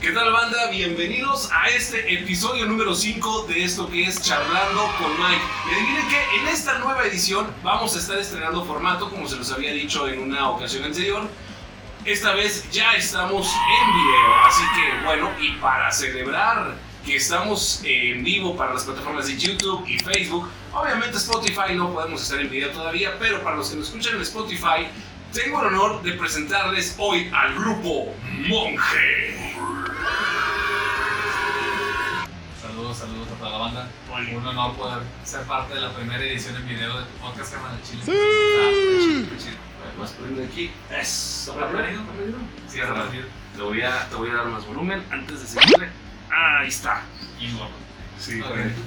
¿Qué tal banda? Bienvenidos a este episodio número 5 de esto que es Charlando con Mike. Y adivinen que en esta nueva edición vamos a estar estrenando formato como se los había dicho en una ocasión anterior. Esta vez ya estamos en video, así que bueno, y para celebrar que estamos en vivo para las plataformas de YouTube y Facebook, obviamente Spotify no podemos estar en video todavía, pero para los que nos escuchan en Spotify, tengo el honor de presentarles hoy al grupo Monje. Saludos a toda la banda. Un honor poder ser parte de la primera edición en video de tu podcast, Cámara de Chile. ¡Sí! Vas poniendo aquí. Eso. ¿Está perdido? Sí, está perdido. Te voy, a, te voy a dar más volumen antes de seguirle. Ahí está. Y. Sí,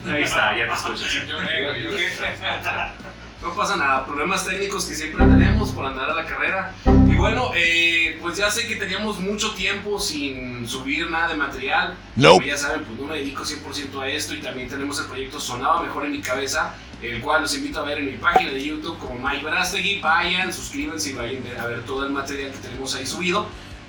ahí está, ya te escuchas. Yo yo. No pasa nada, problemas técnicos que siempre tenemos por andar a la carrera. Y bueno, eh, pues ya sé que teníamos mucho tiempo sin subir nada de material. Como ya saben, pues no me dedico 100% a esto y también tenemos el proyecto Sonaba Mejor en mi cabeza, el cual los invito a ver en mi página de YouTube como Mike Verástegui. Vayan, suscríbanse y vayan a ver todo el material que tenemos ahí subido.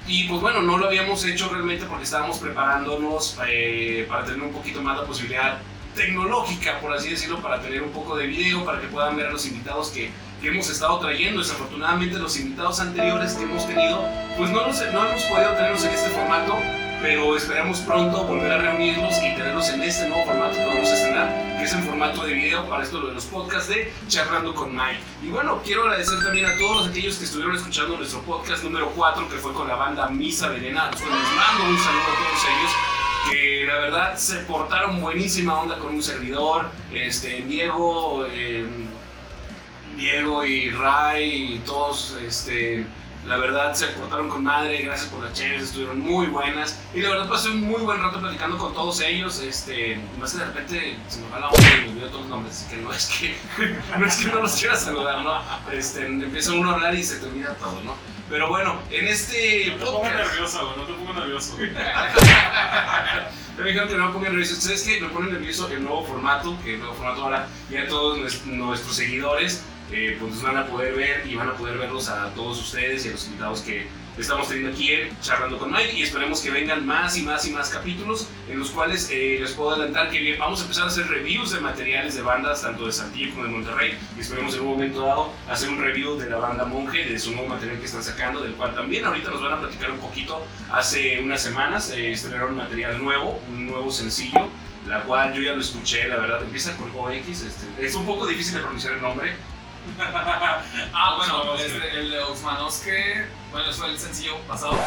Y pues bueno, no lo habíamos hecho realmente porque estábamos preparándonos eh, para tener un poquito más la posibilidad tecnológica, por así decirlo, para tener un poco de video, para que puedan ver a los invitados que, que hemos estado trayendo. Desafortunadamente los invitados anteriores que hemos tenido, pues no, los, no hemos podido tenerlos en este formato, pero esperamos pronto volver a reunirlos y tenerlos en este nuevo formato que vamos a estrenar, que es en formato de video para esto de los podcasts de Charlando con Mike. Y bueno, quiero agradecer también a todos aquellos que estuvieron escuchando nuestro podcast número 4, que fue con la banda Misa Venena. Les mando un saludo a todos ellos que la verdad se portaron buenísima onda con un servidor, este, Diego, eh, Diego y Ray y todos, este, la verdad se portaron con madre, gracias por las chéveres, estuvieron muy buenas y la verdad pasé un muy buen rato platicando con todos ellos, este, más que de repente se me va la onda y me olvido todos los nombres, así que no es que no, es que no los quiera saludar, ¿no? Este, empieza uno a hablar y se te olvida todo, ¿no? Pero bueno, en este No te podcast... nervioso, güey, no te pongas nervioso. Me dijeron que no me pongan nervioso. ¿Sabes qué? Me pone nervioso el nuevo formato, que el nuevo formato ahora ya todos nues- nuestros seguidores eh, pues nos van a poder ver y van a poder verlos a todos ustedes y a los invitados que estamos teniendo aquí en Charlando con Mike y esperemos que vengan más y más y más capítulos en los cuales eh, les puedo adelantar que vamos a empezar a hacer reviews de materiales de bandas tanto de Saltillo como de Monterrey y esperemos en un momento dado hacer un review de la banda Monje, de su nuevo material que están sacando, del cual también ahorita nos van a platicar un poquito Hace unas semanas eh, estrenaron material nuevo, un nuevo sencillo, la cual yo ya lo escuché, la verdad, empieza con OX, este, es un poco difícil de pronunciar el nombre. Ah, bueno, este, el de Oxmanoske, bueno, eso fue el sencillo pasado.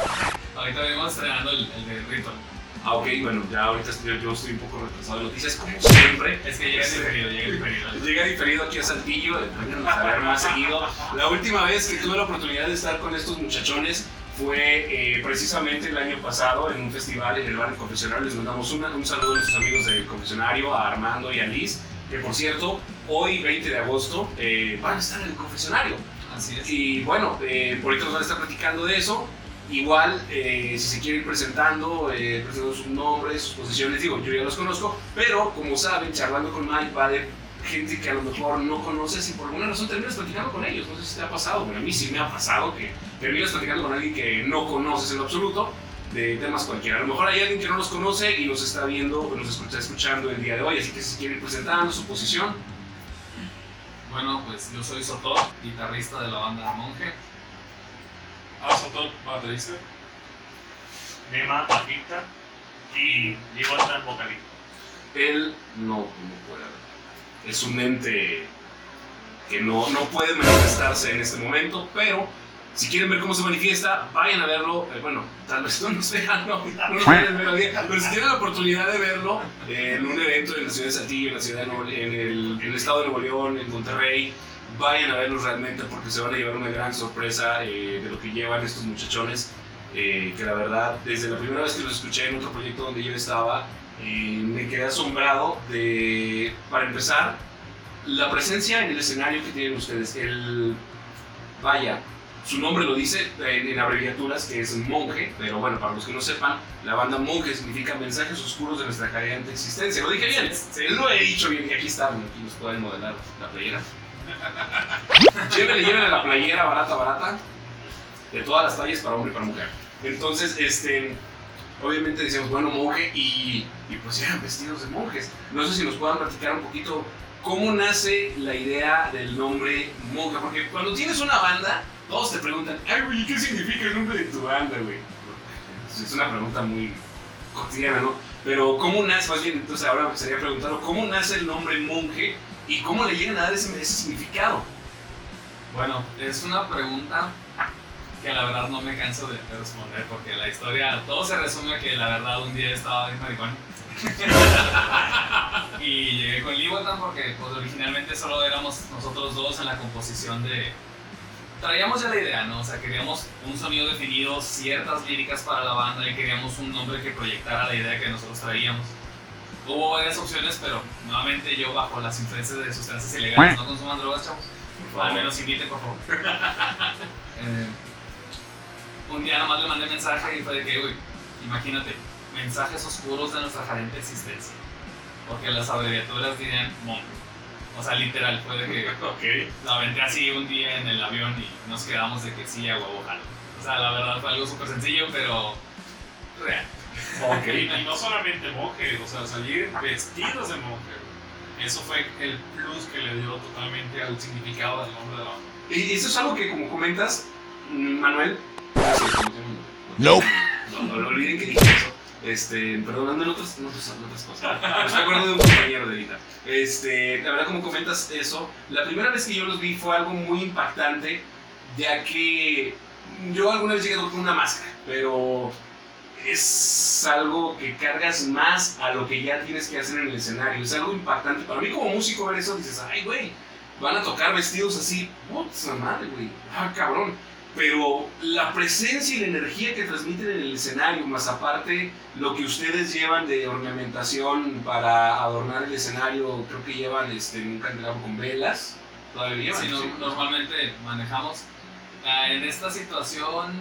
Ahorita venimos estrenando el, el de Ritual. Ah, ok, bueno, ya ahorita estoy, yo estoy un poco retrasado de noticias, como siempre. Es que llega Este, diferido, llega diferido. Llega diferido aquí a Saltillo, ver más seguido. La última vez que tuve la oportunidad de estar con estos muchachones fue eh, precisamente el año pasado en un festival en el bar del confesionario. Les mandamos una- un saludo a nuestros amigos del confesionario, a Armando y a Liz, que por cierto, hoy 20 de agosto eh, van a estar en el confesionario. Así es. Y bueno, eh, por ahorita nos van a estar platicando de eso. Igual, eh, si se quieren ir presentando, eh, presentando sus nombres, sus posiciones, digo, yo ya los conozco, pero como saben, charlando con Mike va de gente que a lo mejor no conoces y por alguna razón terminas platicando con ellos. No sé si te ha pasado, pero a mí sí me ha pasado que terminas platicando con alguien que no conoces en lo absoluto de temas cualquiera. A lo mejor hay alguien que no los conoce y nos está viendo o nos está escuchando el día de hoy, así que si se quiere ir presentando su posición, Bueno, pues yo soy Sotor, guitarrista de la banda Monje. Ah, Sotón, baterista. Nema, bajista y Diego Altan, vocalista. él no, no puede. Es un ente que no, no puede manifestarse en este momento, pero si quieren ver cómo se manifiesta, vayan a verlo. Eh, bueno, tal vez no nos vean, no, no nos vean melodía, pero si tienen la oportunidad de verlo eh, en un evento en la ciudad de Saltillo, en la ciudad de Nuevo- en el, en el estado de Nuevo León, en Monterrey, vayan a verlos realmente porque se van a llevar una gran sorpresa eh, de lo que llevan estos muchachones. eh, que la verdad, desde la primera vez que los escuché en otro proyecto donde yo estaba, eh, me quedé asombrado de, para empezar, la presencia en el escenario que tienen ustedes. El, vaya, su nombre lo dice en, en abreviaturas, que es monje, pero bueno, para los que no sepan, la banda monje significa mensajes oscuros de nuestra caída existencia. Lo dije bien, lo he dicho bien, y aquí están, aquí nos pueden modelar la playera. llévenle, llévenle la playera barata, barata, de todas las tallas para hombre y para mujer. Entonces, este, obviamente decíamos, bueno, monje, y, y pues eran vestidos de monjes. No sé si nos puedan platicar un poquito cómo nace la idea del nombre monje, porque cuando tienes una banda, todos te preguntan, ay, güey, ¿qué significa el nombre de tu banda, güey? Es una pregunta muy cotidiana, ¿no? Pero ¿cómo nace, más bien, entonces ahora me sería preguntarlo, ¿cómo nace el nombre monje y cómo le llegan a dar ese, significado? Bueno, es una pregunta que la verdad no me canso de responder porque la historia, todo se resume que la verdad un día estaba en maricón y llegué con Libotan porque pues, originalmente solo éramos nosotros dos en la composición de... Traíamos ya la idea, ¿no? O sea, queríamos un sonido definido, ciertas líricas para la banda y queríamos un nombre que proyectara la idea que nosotros traíamos. Hubo varias opciones, pero nuevamente yo bajo las influencias de sustancias ilegales, no consuman drogas, chavos. Al menos inviten, por favor. Eh, un día nomás le mandé mensaje y fue de que, güey, imagínate, mensajes oscuros de nuestra carente existencia. Porque las abreviaturas dirían monje. O sea, literal, fue de que Ok. la aventé así un día en el avión y nos quedamos de que sí, a huevo, jalo. O sea, la verdad fue algo súper sencillo, pero real. Ok. Y, no solamente monje, o sea, salir vestidos de monje. Eso fue el plus que le dio totalmente al significado del nombre de la banda. Y eso es algo que, como comentas, Manuel. No, no, no olviden que dije eso. Este, perdón, en otras, cosas. Me estoy acordando de un compañero de vida. Este, la verdad, como comentas eso, la primera vez que yo los vi fue algo muy impactante, ya que yo alguna vez llegué con una máscara, pero es algo que cargas más a lo que ya tienes que hacer en el escenario. Es algo impactante. Para mí, como músico, ver eso, dices, ay, güey, van a tocar vestidos así. Puta madre, güey. Ah, cabrón. Pero la presencia y la energía que transmiten en el escenario, más aparte lo que ustedes llevan de ornamentación para adornar el escenario, creo que llevan este, un candelabro con velas. Todavía llevan. Sí, no- sí. normalmente manejamos. Ah, en esta situación,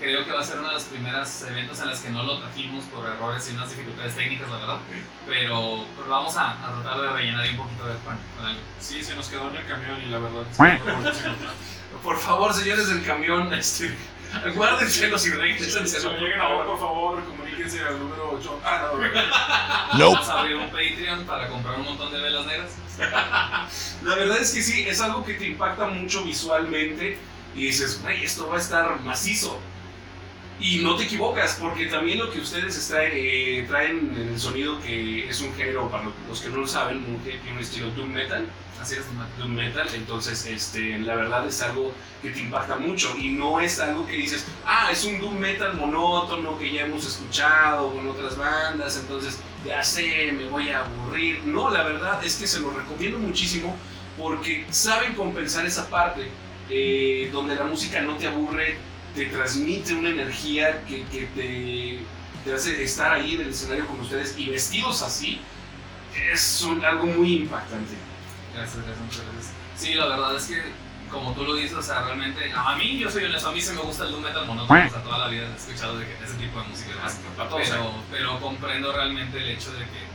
creo que va a ser uno de los primeros eventos en los que no lo trajimos por errores y unas dificultades técnicas, la verdad. Pero, pero vamos a, a tratar de rellenar ahí un poquito de pan con algo. Sí, se nos quedó en el camión y la verdad. no. Por favor, señores del camión, este, guárdenselos y Si regrésenselos. lo llegan a ver, por favor, comuníquense al número 8. Ah, no, Nope. Vamos a abrir un Patreon para comprar un montón de velas negras. La verdad es que sí, es algo que te impacta mucho visualmente y dices, güey, esto va a estar macizo. Y no te equivocas, porque también lo que ustedes traen, eh, traen en el sonido, que es un género, para los que no lo saben, tiene un estilo doom metal, Así es, doom metal, entonces este, la verdad es algo que te impacta mucho y no es algo que dices, ah, es un doom metal monótono que ya hemos escuchado con otras bandas, entonces ya sé, me voy a aburrir. No, la verdad es que se lo recomiendo muchísimo porque saben compensar esa parte eh, donde la música no te aburre, te transmite una energía que, que te, te hace estar ahí en el escenario con ustedes y vestidos así. Es un- algo muy impactante. Gracias, gracias, muchas gracias. Sí, la verdad es que, como tú lo dices, o sea, realmente, a mí, yo soy honesto, a mí se me gusta el doom metal monótono, o sea, toda la vida he escuchado de que ese tipo de música. Para todos, ¿eh? Pero, pero comprendo realmente el hecho de que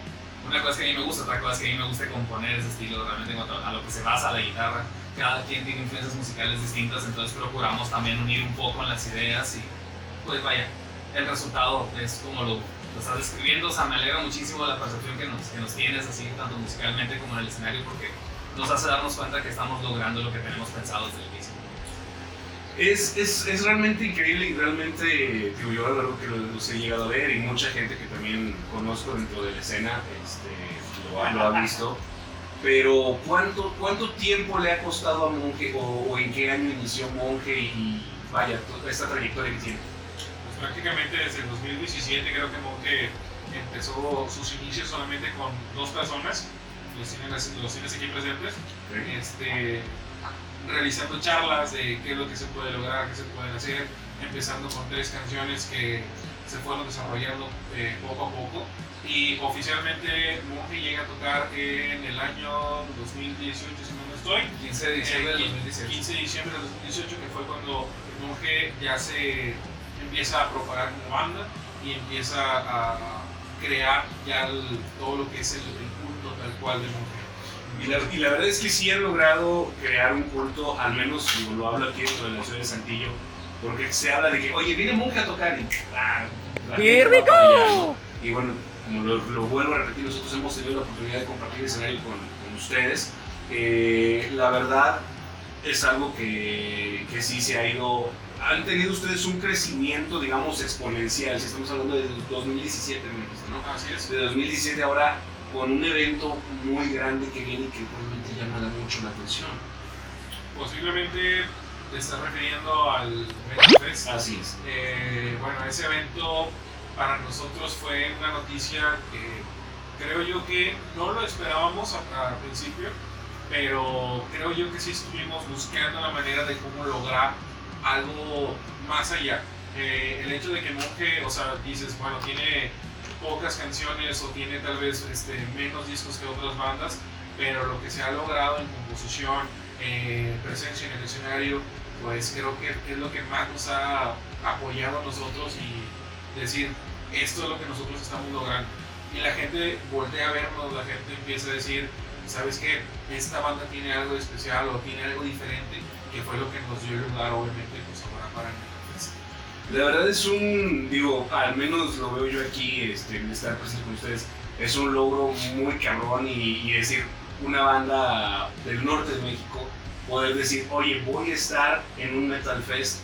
una cosa es que a mí me gusta, otra cosa es que a mí me gusta componer ese estilo realmente en cuanto a lo que se basa la guitarra. Cada quien tiene influencias musicales distintas, entonces procuramos también unir un poco en las ideas y pues vaya, el resultado es como lo, lo estás describiendo, o sea, me alegra muchísimo la percepción que nos, que nos tienes, así tanto musicalmente como en el escenario, porque nos hace darnos cuenta que estamos logrando lo que tenemos pensado desde el inicio. Es, es, es realmente increíble y realmente, digo, yo a lo largo que lo- los he llegado a ver y mucha gente que también conozco dentro de la escena este, lo, lo ha visto. Pero ¿cuánto, ¿cuánto tiempo le ha costado a Monje o, o en qué año inició Monje y vaya, toda esta trayectoria que tiene? Pues prácticamente desde el 2017 creo que Monje empezó sus inicios solamente con dos personas, los tienes, los tienes aquí presentes, este, realizando charlas de qué es lo que se puede lograr, qué se puede hacer, empezando con tres canciones que se fueron desarrollando eh, poco a poco y oficialmente Monje llega a tocar en el año 2018 si no me estoy 15 de diciembre Eh, 2018. 15 de diciembre de 2018, que fue cuando monje ya se empieza a propagar como banda y empieza a crear ya el- todo lo que es el, el culto tal cual del monje. Y la, y la verdad es que sí han logrado crear un culto, al menos digo, lo hablo aquí dentro de la ciudad de Santillo, porque se habla de que, oye, viene monje a tocar y... ah, go. ¿no? Y bueno, como lo, lo vuelvo a repetir, nosotros hemos tenido la oportunidad de compartir escenario con, con ustedes. Eh, la verdad es algo que, que sí se ha ido... Han tenido ustedes un crecimiento, digamos, exponencial. Si estamos hablando de 2017, me dijiste, ¿no? Así es. de 2017 ahora con un evento muy grande que viene y que realmente llama mucho la atención. Posiblemente te estás refiriendo al Metal Fest. Así es. Eh, bueno, ese evento para nosotros fue una noticia que creo yo que no lo esperábamos al principio, pero creo yo que sí estuvimos buscando la manera de cómo lograr algo más allá. Eh, el hecho de que Monje, o sea, dices, bueno, tiene pocas canciones o tiene tal vez este, menos discos que otras bandas, pero lo que se ha logrado en composición, eh, presencia en el escenario, pues creo que es lo que más nos ha apoyado a nosotros y decir, esto es lo que nosotros estamos logrando. Y la gente voltea a vernos, la gente empieza a decir, ¿sabes qué? Esta banda tiene algo especial o tiene algo diferente, que fue lo que nos dio el lugar, obviamente, pues ahora para el. La verdad es un, digo, al menos lo veo yo aquí, este, estar presente con ustedes, es un logro muy cabrón y, y decir, una banda del norte de México, poder decir, oye, voy a estar en un Metal Fest.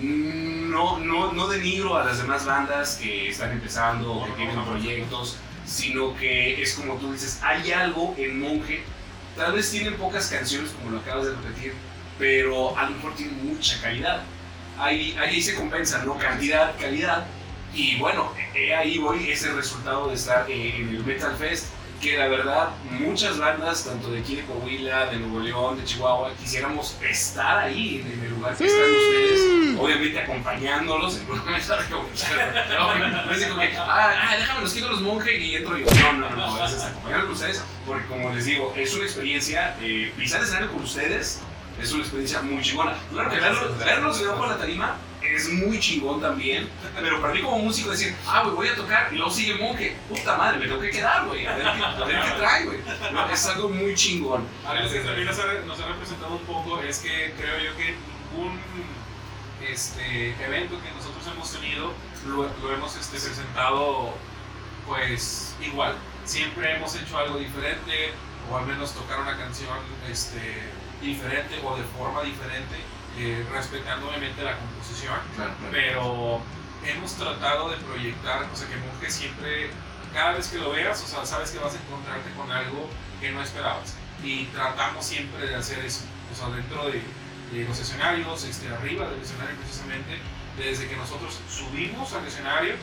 No, no, no denigro a las demás bandas que están empezando o que tienen proyectos, sino que es como tú dices, hay algo en Monje, tal vez tienen pocas canciones como lo acabas de repetir, pero a lo mejor tienen mucha calidad ahí, ahí se compensa, ¿no? Cantidad, calidad. Y bueno, he ahí voy ese resultado de estar eh, en el Metal Fest, que la verdad muchas bandas, tanto de aquí de Coahuila, de Nuevo León, de Chihuahua, quisiéramos estar ahí, en el lugar que están ustedes, obviamente acompañándolos, en una mesa no, no es como que, ah, ah, déjame los quito los monjes y entro yo. No, no, no, no, es acompañarlos ustedes, porque como les digo, es una experiencia, eh, pisar escenario con ustedes es una experiencia muy chingona. Claro que verlos, verlos debajo de la tarima es muy chingón también, pero para mí como músico decir, ah, voy a tocar y luego sigue monje, puta madre, me tengo que quedar, güey, a ver qué, a ver qué trae, güey. No, es algo muy chingón. Algo que también nos ha, nos ha representado un poco es que creo yo que ningún este, evento que nosotros hemos tenido lo, lo hemos este, presentado pues igual. Siempre hemos hecho algo diferente o al menos tocar una canción este, diferente o de forma diferente, eh, respetando obviamente la composición Claro, claro. pero hemos tratado de proyectar, o sea, que Monje siempre, cada vez que lo veas, o sea, sabes que vas a encontrarte con algo que no esperabas. Y tratamos siempre de hacer eso, o sea, dentro de, de los escenarios, este, arriba del escenario precisamente, desde que nosotros subimos al escenario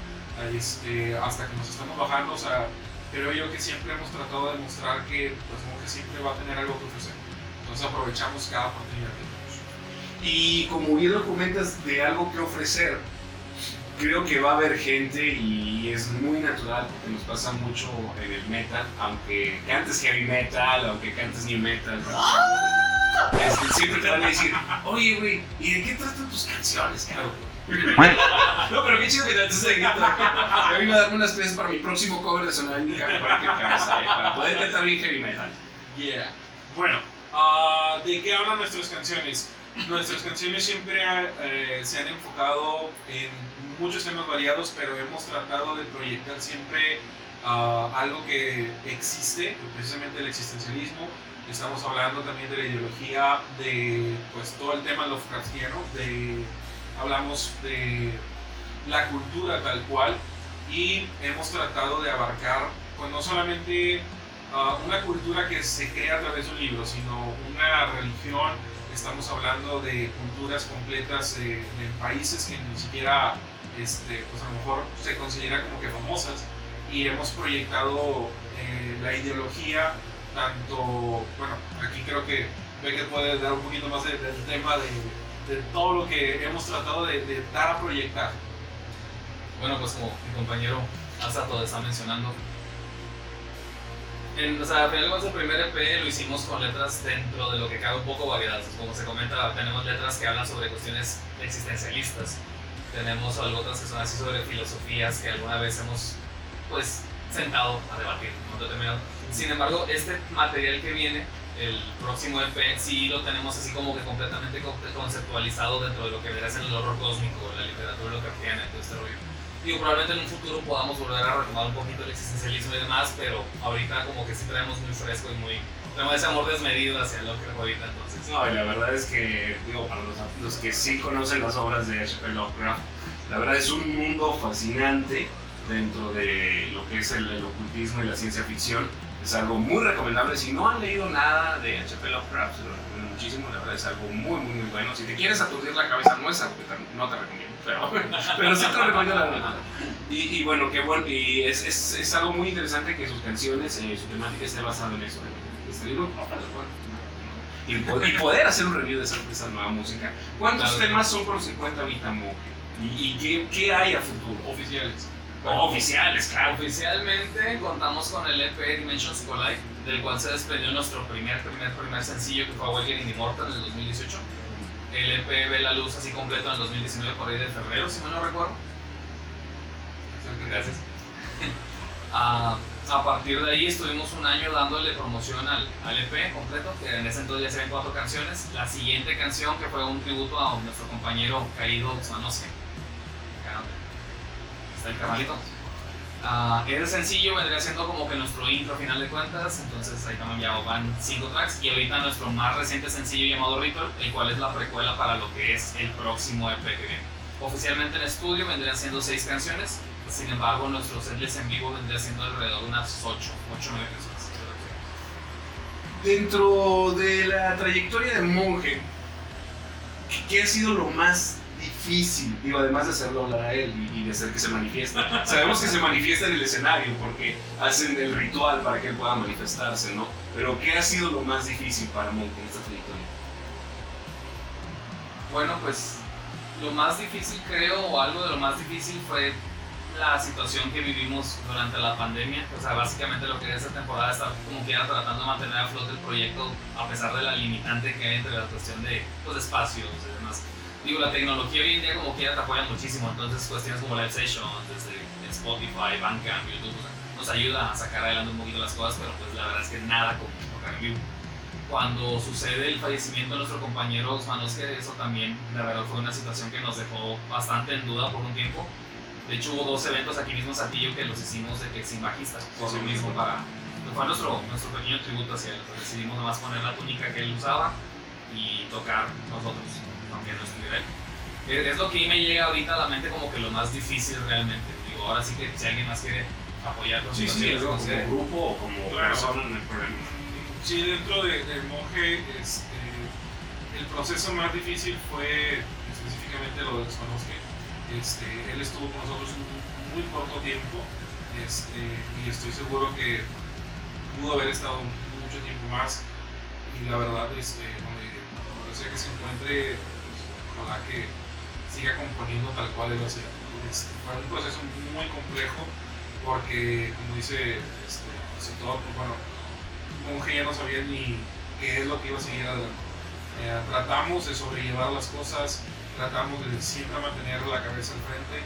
este, hasta que nos estamos bajando, o sea, creo yo que siempre hemos tratado de mostrar que pues, Monje siempre va a tener algo que ofrecer. Entonces aprovechamos cada oportunidad que tenemos. Y como bien lo comentas de algo que ofrecer, creo que va a haber gente y es muy natural porque nos pasa mucho en el metal, aunque cantes heavy metal, aunque cantes new metal. este, siempre te van a decir, oye, güey, ¿y de qué tratan tus canciones, cabrón? no, pero qué chido que te antes de guitarra. Yo iba a darme unas clases para mi próximo cover de Sonar en cabeza, eh, para poder cantar bien heavy metal. Yeah. Bueno, ah, ¿de qué hablan nuestras canciones? Nuestras canciones siempre eh, se han enfocado en muchos temas variados, pero hemos tratado de proyectar siempre ah, algo que existe, precisamente el existencialismo. Estamos hablando también de la ideología, de pues, todo el tema Lovecraftiano, de, hablamos de la cultura tal cual y hemos tratado de abarcar pues, no solamente ah, una cultura que se crea a través de un libro, sino una religión. Estamos hablando de culturas completas eh, en países que ni siquiera, este, pues a lo mejor se consideran como que famosas. Y hemos proyectado eh, la ideología, tanto, bueno, aquí creo que Becker puede dar un poquito más de- del tema de, todo lo que hemos tratado de, de dar a proyectar. Bueno, pues como mi compañero Asato está mencionando, en, o sea, al final el primer EP lo hicimos con letras dentro de lo que cabe un poco variadas. Como se comenta, tenemos letras que hablan sobre cuestiones existencialistas. Tenemos algo otras que son así sobre filosofías que alguna vez hemos pues sentado a debatir. ¿no? Sin embargo, este material que viene el próximo EP sí lo tenemos así como que completamente co- conceptualizado dentro de lo que verás en el horror cósmico, la literatura locafriana y todo este rollo. Digo, probablemente en un futuro podamos volver a retomar un poquito el existencialismo y demás, pero ahorita como que sí traemos muy fresco y muy... Tenemos ese amor desmedido hacia lo que ahorita, entonces... No, y la verdad es que, digo, para los, los que sí conocen las obras de H.P. Lovecraft, la verdad es un mundo fascinante dentro de lo que es el, el ocultismo y la ciencia ficción. Es algo muy recomendable. Si no han leído nada de H.P. Lovecraft, se lo recomiendo muchísimo. La verdad es algo muy, muy, muy bueno. Si te quieres aturdir la cabeza, no es no te recomiendo, pero, pero sí te recomiendo la verdad. Y, y bueno, qué bueno. Y es, es, es algo muy interesante que sus canciones, eh, su temática esté basada en eso. en este libro. Y, po- y poder hacer un review de esa, de esa nueva música. ¿Cuántos Claro. temas son con los que cuenta Monje? ¿Y, y qué, qué hay a futuro? Oficiales. oficiales, claro. Oficialmente contamos con el EP Dimensions Collide, del cual se desprendió nuestro primer, primer, primer sencillo que fue Awakening Immortal en el 2018. El EP ve la luz así completo en el 2019 por ahí de febrero, si mal no recuerdo. Gracias. Ah, a partir de ahí estuvimos un año dándole promoción al, al EP completo, que en ese entonces ya serían cuatro canciones. La siguiente canción, que fue un tributo a nuestro compañero caído Xmanosque. Está el carnalito. Ah, ese sencillo vendría siendo como que nuestro intro a final de cuentas, entonces ahí también ya van cinco tracks y ahorita nuestro más reciente sencillo llamado Ritual, el cual es la precuela para lo que es el próximo EP que viene. Oficialmente en estudio vendrían siendo seis canciones, sin embargo nuestro setlist en vivo vendría siendo alrededor de unas ocho, ocho o nueve canciones. Dentro de la trayectoria de Monje, ¿qué- ¿qué ha sido lo más difícil? Digo, además de hacerlo hablar a él y, de hacer que se manifiesta. Sabemos que se manifiesta en el escenario porque hacen el ritual para que él pueda manifestarse, ¿no? Pero ¿qué ha sido lo más difícil para Monje en esta trayectoria? Bueno, pues lo más difícil creo, o algo de lo más difícil fue la situación que vivimos durante la pandemia. O sea, básicamente lo que es esta temporada estar como quiera tratando de mantener a flote el proyecto a pesar de la limitante que hay entre la cuestión de pues, espacios y demás. Digo, la tecnología hoy en día como quiera te apoya muchísimo, entonces cuestiones como Live Session, desde Spotify, Bandcamp, YouTube, nos ayuda a sacar adelante un poquito las cosas, pero pues la verdad es que nada como tocar en vivo cuando sucede el fallecimiento de nuestro compañero Osmanoske, eso también, la verdad, fue una situación que nos dejó bastante en duda por un tiempo. De hecho, hubo dos eventos aquí mismo en Saltillo que los hicimos de que sin bajista, por lo mismo, para. Fue nuestro, nuestro pequeño tributo hacia él. Pues decidimos nomás poner la túnica que él usaba y tocar nosotros, aunque no él. Es es lo que a mí me llega ahorita a la mente como que lo más difícil realmente. Digo, ahora sí que si alguien más quiere apoyar con Sí, sí, como grupo o como Claro. persona en el programa. Sí, dentro de- del monje, este, el proceso más difícil fue específicamente lo de Desconozque. Este, él estuvo con nosotros un muy corto tiempo este, y estoy seguro que pudo haber estado mucho tiempo más. Y la verdad, este, sea que se encuentre, que siga componiendo tal cual él hacía. Fue un proceso muy complejo porque, como dice este, el sector, pues bueno, ya no sabía ni qué es lo que iba a seguir adelante. Eh, tratamos de sobrellevar las cosas, tratamos de siempre mantener la cabeza al frente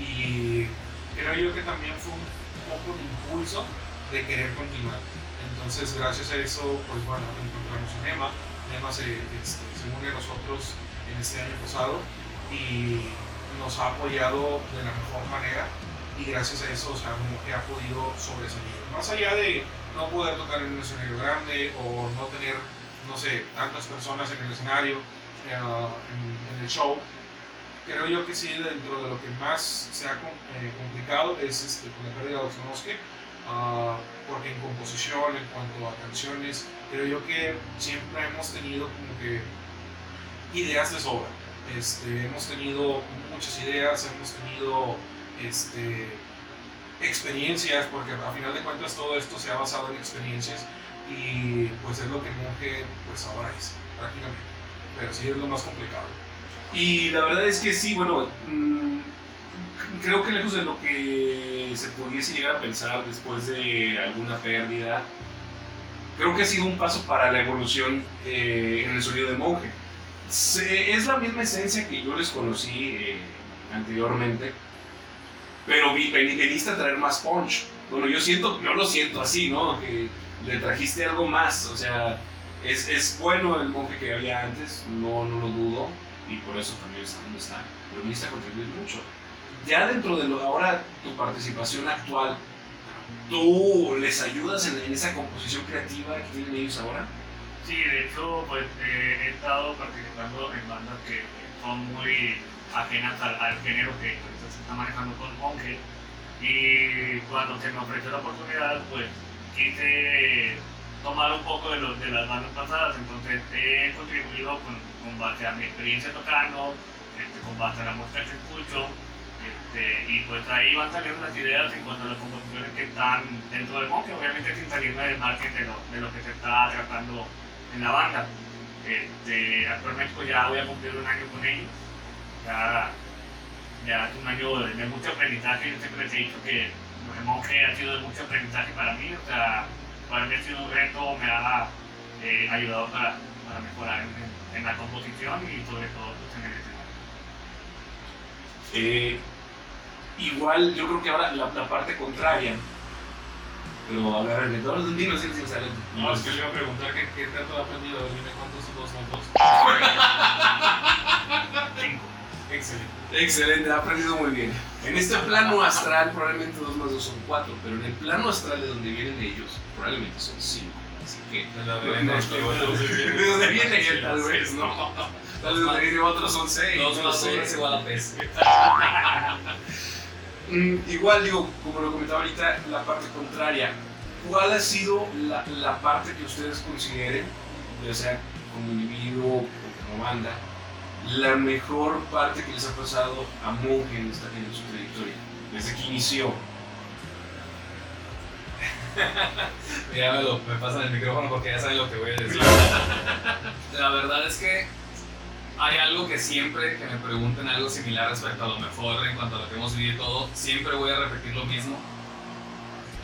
y creo yo que también fue un poco de impulso de querer continuar. Entonces, gracias a eso, pues bueno, encontramos a Nema. Nema se, este, se une a nosotros en este año pasado y nos ha apoyado de la mejor manera y gracias a eso, o sea, Monje ha podido sobresalir. Más allá de no poder tocar en un escenario grande o no tener, no sé, tantas personas en el escenario, eh, en, en el show, creo yo que sí, dentro de lo que más se ha eh, complicado es este, con la pérdida de Oxmonosque, ah, porque en composición, en cuanto a canciones, creo yo que siempre hemos tenido como que ideas de sobra. Este, hemos tenido muchas ideas, hemos tenido este, experiencias, porque a final de cuentas todo esto se ha basado en experiencias y pues es lo que Monje pues ahora es, prácticamente. Pero sí es lo más complicado. Y la verdad es que sí, bueno, mm, creo que lejos de lo que se pudiese llegar a pensar después de alguna pérdida, creo que ha sido un paso para la evolución eh, en el sonido de monje. Se- es la misma esencia que yo les conocí eh, anteriormente, pero veniste a traer más punch. Bueno, yo siento, yo lo siento así, ¿no? Que le trajiste algo más, o sea, Es, es bueno el monje que había antes, no, no lo dudo, y por eso también está donde está, pero necesita contribuir mucho. Ya dentro de lo, ahora tu participación actual, ¿tú les ayudas en, en esa composición creativa que tienen ellos ahora? Sí, de hecho, pues eh, he estado participando en bandas que son muy ajenas al, al género que pues, se está manejando con Monje. Y cuando se me ofreció la oportunidad, pues quise tomar un poco de, los, de las bandas pasadas. Entonces he contribuido con, con base a mi experiencia tocando, este, con base a la música que escucho. Este, y pues ahí van saliendo las ideas en cuanto a las composiciones que están dentro del Monje, obviamente sin salirme del margen de lo, de lo que se está tratando en la banda. Este, actualmente pues ya voy a cumplir un año con ellos. Ya, ya es un año de, de mucho aprendizaje. Yo siempre les he dicho que el monje ha sido de mucho aprendizaje para mí. O sea, para mí ha sido un reto, me ha eh, ayudado para, para mejorar en, en la composición y sobre todo pues, en el escenario. Eh, igual, yo creo que ahora la, la parte contraria, pero a ver, de todos los dinos sin salen. No, es que le iba a preguntar qué, qué tanto ha aprendido. Dime cuántos son dos son dos. Cinco. Excelente. Excelente, ha aprendido muy bien. En este plano astral probablemente 2 más 2 son 4, pero en el plano astral de donde vienen ellos probablemente son 5. Así que... De de- de- ¿De dónde viene él? Tal vez, no. Tal vez donde viene otros son 6. Dos más es igual a pez. Mm, igual digo, como lo comentaba ahorita, la parte contraria. ¿Cuál ha sido la, la parte que ustedes consideren, ya sea como individuo o como banda, la mejor parte que les ha pasado a Monje en, esta, en su trayectoria? Desde que inició. Ya me, lo, me pasan el micrófono porque ya saben lo que voy a decir. La verdad es que hay algo que siempre que me pregunten algo similar respecto a lo mejor en cuanto a lo que hemos vivido todo, siempre voy a repetir lo mismo.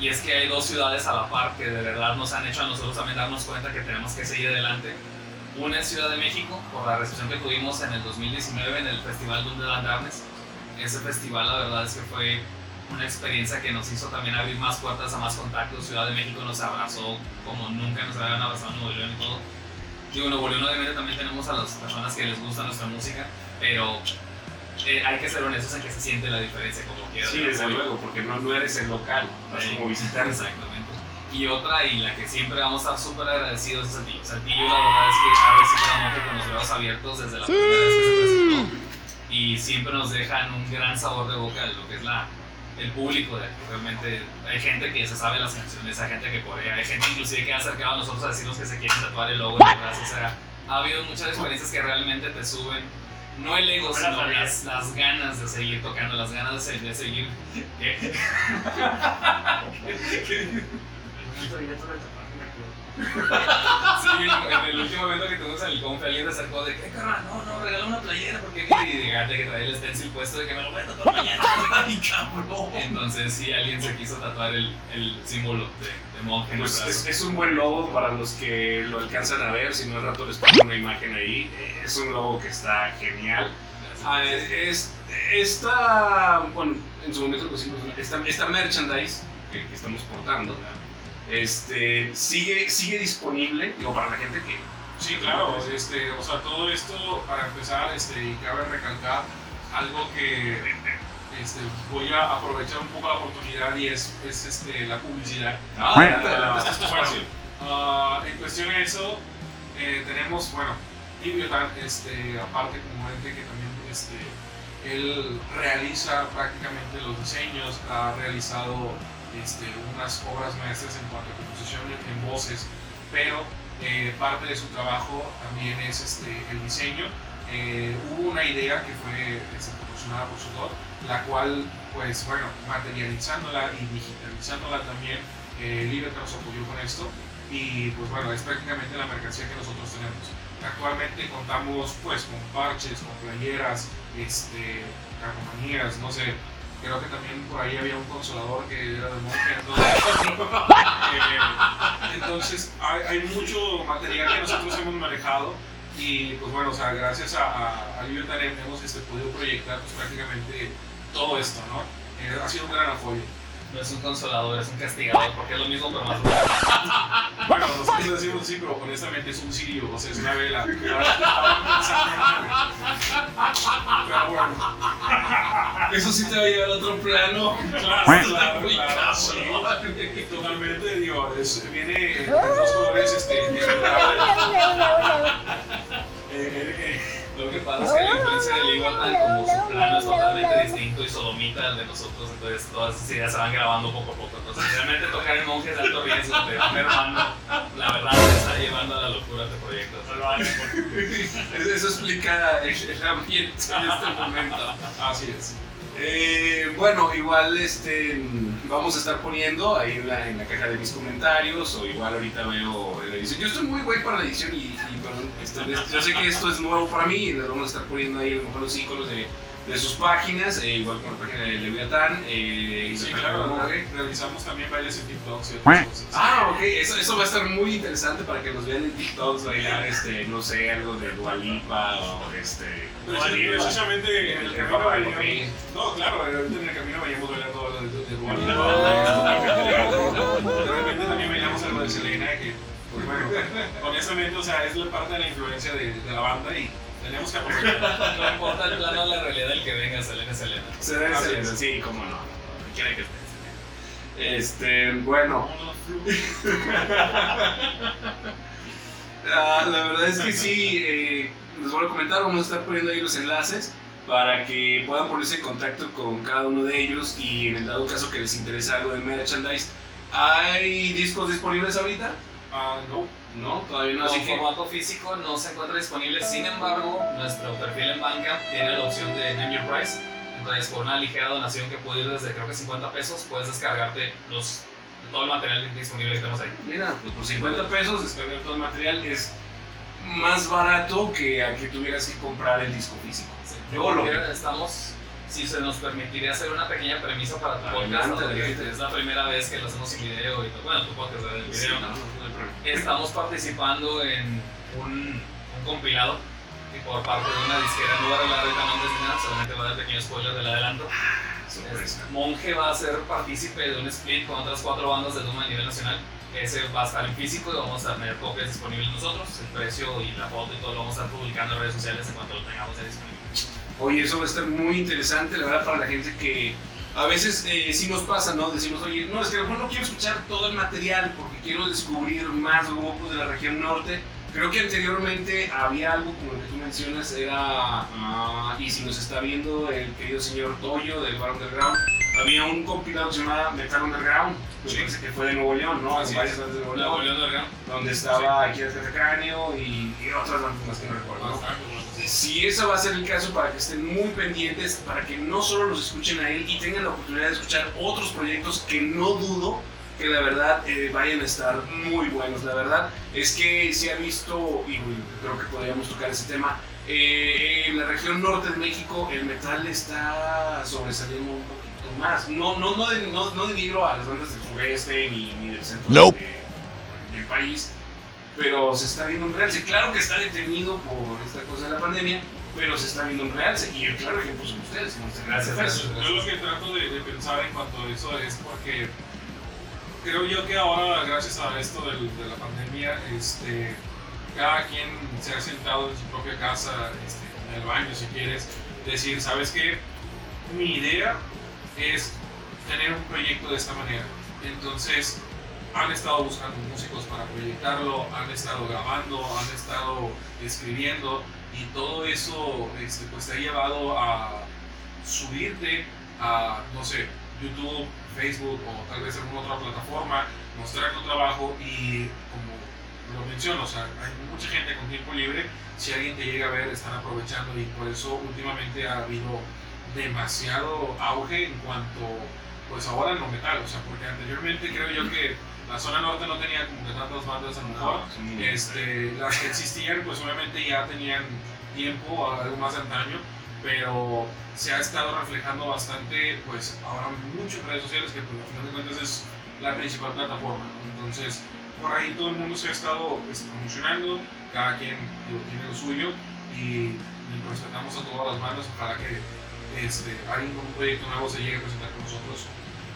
Y es que hay dos ciudades a la par que de verdad nos han hecho a nosotros también darnos cuenta que tenemos que seguir adelante. Una es Ciudad de México, por la recepción que tuvimos en el 2019 en el Festival Dunde Darnes. Ese festival la verdad es que fue una experiencia que nos hizo también abrir más puertas a más contactos. Ciudad de México nos abrazó como nunca nos habían abrazado en Nuevo León y todo. Digo, en Nuevo León obviamente también tenemos a las personas que les gusta nuestra música, pero eh, hay que ser honestos en que se siente la diferencia como quiera. Sí, desde luego, porque no, no eres el local, vas como visitante. Exactamente. Y otra, y la que siempre vamos a estar súper agradecidos es Saltillo. Saltillo, la verdad es que ha recibido a Monje con los brazos abiertos desde la primera vez que se presentó. Y siempre nos dejan un gran sabor de boca de lo que es la, el público de aquí. Realmente hay gente que se sabe las canciones, hay gente que corea, hay gente inclusive que ha acercado a nosotros a decirnos que se quieren tatuar el logo en el brazo. O sea, ha habido muchas experiencias que realmente te suben. No el ego, sino las, las ganas de seguir tocando, las ganas de, de seguir. ¿Qué? Sí, en el último evento que tuvimos en el confe, alguien se acercó de que, carnal, no, no, regala una playera, porque y fíjate que trae el stencil puesto de que me lo voy a tatuar mañana. Entonces, sí, alguien se quiso tatuar el, el símbolo de, de monje en el Pues brazo. es, es un buen logo para los que lo alcanzan a ver, si no al rato les pongo una imagen ahí. Eh, Es un logo que está genial. Ah, es, esta, bueno, en su momento lo pusimos, esta, esta merchandise que, que estamos portando, este, sigue, sigue disponible, digo, para la gente que... Sí, claro, este, o sea, todo esto para empezar, este, y cabe recalcar algo que este, voy a aprovechar un poco la oportunidad y es, es este, la publicidad. Ah, es. Ah, en cuestión de eso, eh, tenemos, bueno, Ibiotan, este, aparte como ente que también este, él realiza prácticamente los diseños, ha realizado este, unas obras maestras en cuanto a composición en, voces, pero eh, parte de su trabajo también es este, el diseño. Eh, hubo una idea que fue proporcionada por Sudor, la cual, pues bueno, materializándola y digitalizándola también, eh, nos apoyó con esto y pues bueno, es prácticamente la mercancía que nosotros tenemos. Actualmente contamos pues con parches, con playeras, este, calcomanías, no sé, creo que también por ahí había un consolador que era de monje, entonces, eh, entonces hay, hay mucho material que nosotros hemos manejado y pues bueno, o sea, gracias a, a, Libertad hemos este, podido proyectar pues, prácticamente todo esto, ¿no? Eh, ha sido un gran apoyo. No es un consolador, es un castigador, porque es lo mismo pero más duro. Bueno, nosotros decimos así, pero honestamente es un cirio, o sea, es una vela. Pero bueno, Eso sí te va a llevar a otro plano. claro, claro, claro, sí, totalmente, digo, es, viene en dos colores, este, eh, eh, eh, Lo que pasa es que la influencia del Iguatan, como su plano es totalmente distinto y sodomita al de nosotros, entonces todas esas ideas se van grabando poco a poco. Entonces, realmente tocar en monjes de alto riesgo, te va mermando, la verdad te está llevando a la locura de hagan porque Eso explica el, el ambiente en este momento. así es. Eh, bueno, igual este, vamos a estar poniendo ahí en la, en la caja de mis comentarios o igual ahorita veo la edición. Yo estoy muy güey para la edición y, este, yo sé que esto es nuevo para mí y le vamos a estar poniendo ahí a lo mejor los iconos de, de sus páginas, eh, igual con la página de Leviatán. Eh, y Sí, la claro, Monje. realizamos también bailes en TikTok y otras cosas. Ah, ok, eso, eso va a estar muy interesante para que nos vean en TikToks bailar, este, no sé, algo de Dualipa o este... Precis- Precisamente en el camino ok. No, claro, ahorita en el camino veníamos bailando algo de, de, de, de repente también bailamos algo de Selena, que, pues honestamente, o sea, es la parte de la influencia de, de la banda y tenemos que aprovechar. No importa el plano de la realidad del que venga, Selena es Selena. Se debe Así ser, es. sí, cómo no. Quiere que esté. Este, bueno, ah, la verdad es que sí, eh, les voy a comentar, vamos a estar poniendo ahí los enlaces para que puedan ponerse en contacto con cada uno de ellos y en el dado caso que les interese algo de merchandise. ¿Hay discos disponibles ahorita? Ah, no, No, todavía no, así en que... formato físico no se encuentra disponible, sin embargo, nuestro perfil en banca tiene la opción de Name Your Price. Entonces, por una ligera donación que puede ir desde creo que 50 pesos, puedes descargarte los, todo el material disponible que tenemos ahí. Mira, pues por 50 pesos descargar todo el material es más barato que a que tuvieras que comprar el disco físico. Yo lo Porque estamos, si se nos permitiría hacer una pequeña premisa para tu podcast, porque es la primera vez que lo hacemos sin video y. Bueno, tu podcast Sí, video. no. Estamos participando en un, un compilado y por parte de una disquera, no voy a revelar ahorita nombres ni nada, solamente voy a dar pequeño spoiler del adelanto. Monje va a ser partícipe de un split con otras cuatro bandas de Doom a nivel nacional. Ese va a estar en físico y vamos a tener copias disponibles nosotros. El precio y la foto y todo lo vamos a estar publicando en redes sociales en cuanto lo tengamos ya disponible. Oye, eso va a estar muy interesante, la verdad, para la gente que a veces eh, sí nos pasa, ¿no? Decimos, oye, no, es que a lo mejor no quiero escuchar todo el material porque quiero descubrir más grupos de la región norte. Creo que anteriormente había algo como lo que tú mencionas, era, ah, y si nos está viendo el querido señor Toyo del Bar Underground, había un compilado que se llamaba Metal Underground, me Sí. parece que fue de Nuevo León, ¿no? Así Varias bandas de Nuevo Nuevo León, León Underground. donde estaba aquí el Cráneo y, y otras bandas más que no recuerdo, ¿no? Si ese va a ser el caso, para que estén muy pendientes, para que no solo los escuchen a él y tengan la oportunidad de escuchar otros proyectos que no dudo que la verdad eh, vayan a estar muy buenos. La verdad es que se ha visto, y creo que podríamos tocar ese tema, eh, en la región norte de México el metal está sobresaliendo un poquito más. No, no, no, de- no, no denigro a las bandas del sureste ni, ni del centro Nope. de- del país, pero se está viendo un realce. Claro que está detenido por esta cosa de la pandemia, pero se está viendo un realce. Y el claro ejemplo son ustedes. Gracias, gracias. Yo lo que trato de, de pensar en cuanto a eso es porque creo yo que ahora, gracias a esto de la pandemia, este, cada quien se ha sentado en su propia casa, este, en el baño si quieres, decir, ¿sabes qué? Mi idea es tener un proyecto de esta manera. Entonces, han estado buscando músicos para proyectarlo, han estado grabando, han estado escribiendo y todo eso este, pues te ha llevado a subirte a, no sé, YouTube, Facebook o tal vez alguna otra plataforma, mostrar tu trabajo y como lo menciono, o sea, hay mucha gente con tiempo libre, si alguien te llega a ver están aprovechando y por eso últimamente ha habido demasiado auge en cuanto, pues ahora en lo metal, o sea, porque anteriormente creo yo que la zona norte no tenía como que tantas bandas a lo mejor, este, las que existían, pues obviamente ya tenían tiempo, algo más de antaño, pero se ha estado reflejando bastante, pues ahora mucho en redes sociales, que pues, al final de cuentas es la principal plataforma. ¿no? Entonces, por ahí todo el mundo se ha estado pues, promocionando, cada quien digo, tiene lo suyo y, y tratamos a todas las bandas, ojalá que este, alguien con un proyecto nuevo se llegue a presentar con nosotros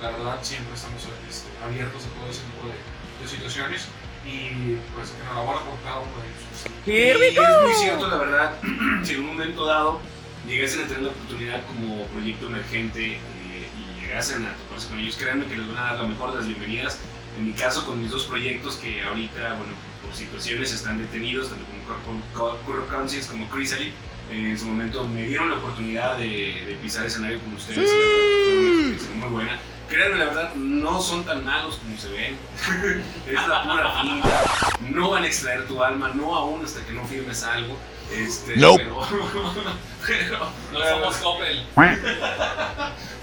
la verdad siempre estamos este, abiertos a todo ese tipo de, de situaciones y pues enhorabuena por cada uno de ellos. Y es muy cierto, la verdad, si en un momento dado llegasen a tener la oportunidad como proyecto emergente eh, y llegasen a toparse con ellos, créanme que les van a dar la mejor de las bienvenidas. En mi caso, con mis dos proyectos que ahorita, bueno, por situaciones están detenidos, tanto como Curro Conscience como Chrysalis, eh, en su momento me dieron la oportunidad de, de pisar escenario con ustedes. y la verdad, fue muy buena. Créanme, la verdad, no son tan malos como se ven. es la pura finta. No van a extraer tu alma, no aún hasta que no firmes algo. Este, Nope. pero, pero, No somos Coppel.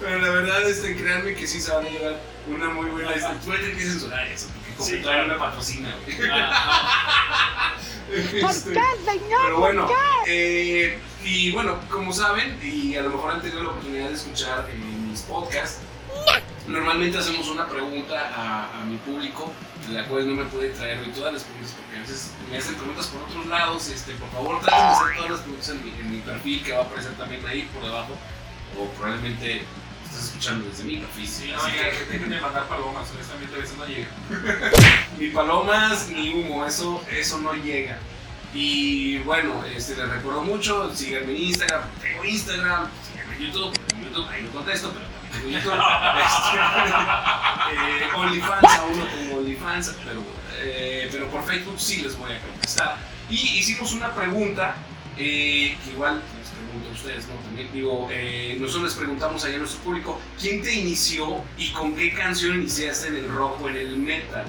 pero la verdad, este, créanme que sí se van a llevar una muy buena. Este, tener que censurar eso, porque como Sí, todavía claro. me patrocina, güey. Ah, Este, pero bueno, eh, y bueno, como saben, y a lo mejor han tenido la oportunidad de escuchar eh, mis podcasts, normalmente hacemos una pregunta a, a mi público, la cual no me puede traer todas las preguntas, porque a veces me hacen preguntas por otros lados. Este, por favor, traten de hacer todas las preguntas en mi, en mi perfil, que va a aparecer también ahí por debajo, o probablemente estás escuchando desde mi perfil. Sí, no, que- dejen de mandar palomas, honestamente a veces no llega. ni palomas ni humo, eso, eso no llega. Y bueno, este, les recuerdo mucho, síganme en Instagram, tengo Instagram, síganme en YouTube, en YouTube ahí no contesto, pero YouTube. Este, eh, OnlyFans, aún no tengo OnlyFans, pero, eh, pero por Facebook sí les voy a contestar. Y hicimos una pregunta, eh, que igual les pregunto a ustedes, ¿no? También digo, eh, nosotros les preguntamos a nuestro público, ¿quién te inició y con qué canción iniciaste en el rock o en el metal?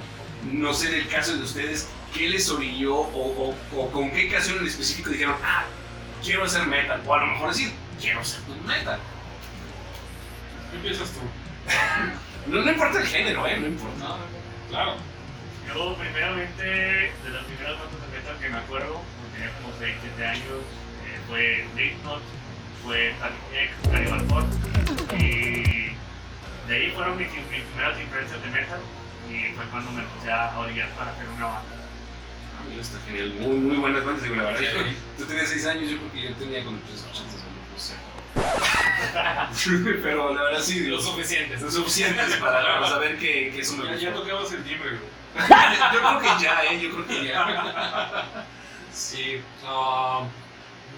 no sé en el caso de ustedes, ¿qué les orilló o, o- con qué canción en específico dijeron, ah, quiero hacer metal? O a lo mejor decir, quiero hacer metal. Empiezas tú. no, no, importa el género, ¿eh? No importa. No, claro. Yo, primeramente, de las primeras bandas de metal que me acuerdo, cuando tenía como 6, 7 años, eh, fue Slipknot, fue Tanic, Cannibal Corpse, y de ahí fueron mis, mis, primeras influencias de metal, y fue cuando me empecé a orillar para hacer una banda. Ah, mira, está genial. Muy, muy buenas bandas, digo, la verdad. Yo, tú tenías 6 años, yo creo que yo tenía como 3, 8, pero la verdad sí, lo digo, suficiente. son suficientes para, para saber que, que eso me Ya, ya tocabas el timbre, güey. Yo creo que ya, ¿eh? Yo creo que ya. Sí, ah,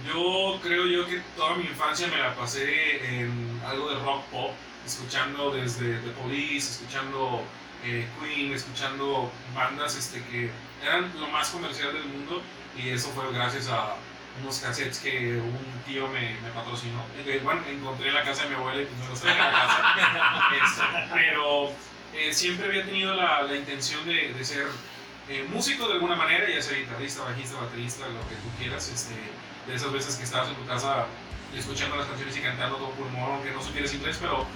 yo creo yo que toda mi infancia me la pasé en algo de rock pop, escuchando desde The Police, escuchando eh, Queen, escuchando bandas este, que eran lo más comercial del mundo y eso fue gracias a unos cassettes que un tío me, me patrocinó. Eh, bueno, encontré en la casa de mi abuela y pues me los traje a la casa. Este, pero eh, siempre había tenido la, la intención de, de ser eh, músico de alguna manera, ya sea guitarrista, bajista, baterista, lo que tú quieras, este, de esas veces que estabas en tu casa escuchando las canciones y cantando todo pulmón, aunque no supieras inglés, pero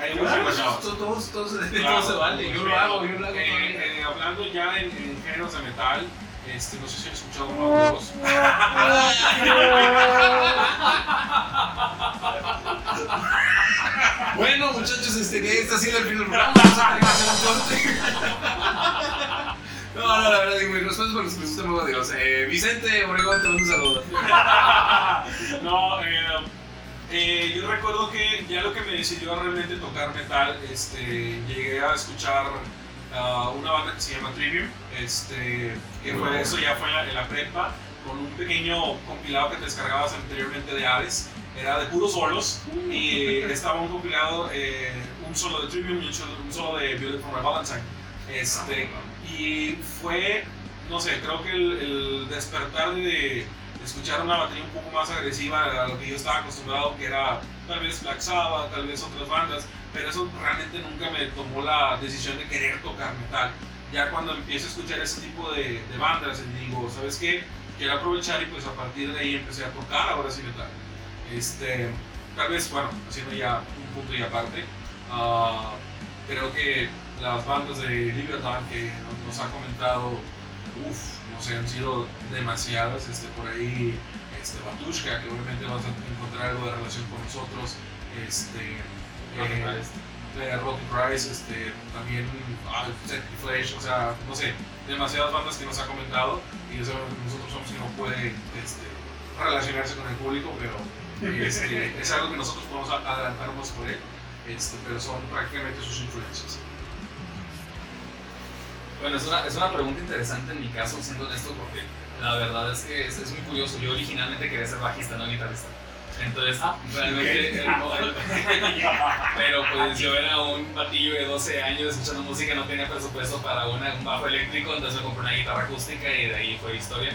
hay Claro, músicos, eso- todo, todo, todo se- Claro. todo se vale. Yo lo hago, yo lo hago. eh, eh, hablando ya en, en géneros de metal, este, no sé si han escuchado uno o dos. Bueno, muchachos, este, que este ha sido el fin del programa. Vamos a hacer un. No, no, la verdad, digo, mis respetos por los que les gusta mucho, Dios. Eh, Vicente Obregón, te mando un saludo. no, eh, eh, yo recuerdo que ya lo que me decidió realmente tocar metal, este, llegué a escuchar ah, una banda que se llama Trivium, este, que fue, bueno. eso ya fue en la, en la prepa, con un pequeño compilado que te descargabas anteriormente de Ares, era de puros solos, y estaba un compilado, eh, un solo de Trivium y un solo, de Violet from a Valentine. Este, y fue, no sé, creo que el, el despertar de, de escuchar una batería un poco más agresiva a lo que yo estaba acostumbrado, que era tal vez Black Sabbath, tal vez otras bandas, pero eso realmente nunca me tomó la decisión de querer tocar metal. Ya cuando empiezo a escuchar ese tipo de, de bandas, digo, ¿sabes qué? Quiero aprovechar y pues a partir de ahí empecé a tocar ahora sí metal. Este, tal vez, bueno, haciendo ya un punto y aparte, ah, creo que las bandas de Libertad que nos, ha comentado, uff, no sé, han sido demasiadas, este, por ahí, este, Batushka, que obviamente vas a encontrar algo de relación con nosotros, este, eh, Rotten Price, este, también ah, Set Flesh, o sea, no sé, demasiadas bandas que nos ha comentado y eso nosotros somos que no puede este, relacionarse con el público, pero este, es algo que nosotros podemos adelantarnos por él. este, pero son prácticamente sus influencias. Bueno, es una, es una pregunta interesante en mi caso, siendo honesto, porque la verdad es que es, es muy curioso. Yo originalmente quería ser bajista, no guitarrista. Entonces, realmente. el- el- pero pues yo era un batillo de 12 años escuchando música, no tenía presupuesto para una- un bajo eléctrico, entonces me compré una guitarra acústica y de ahí fue historia.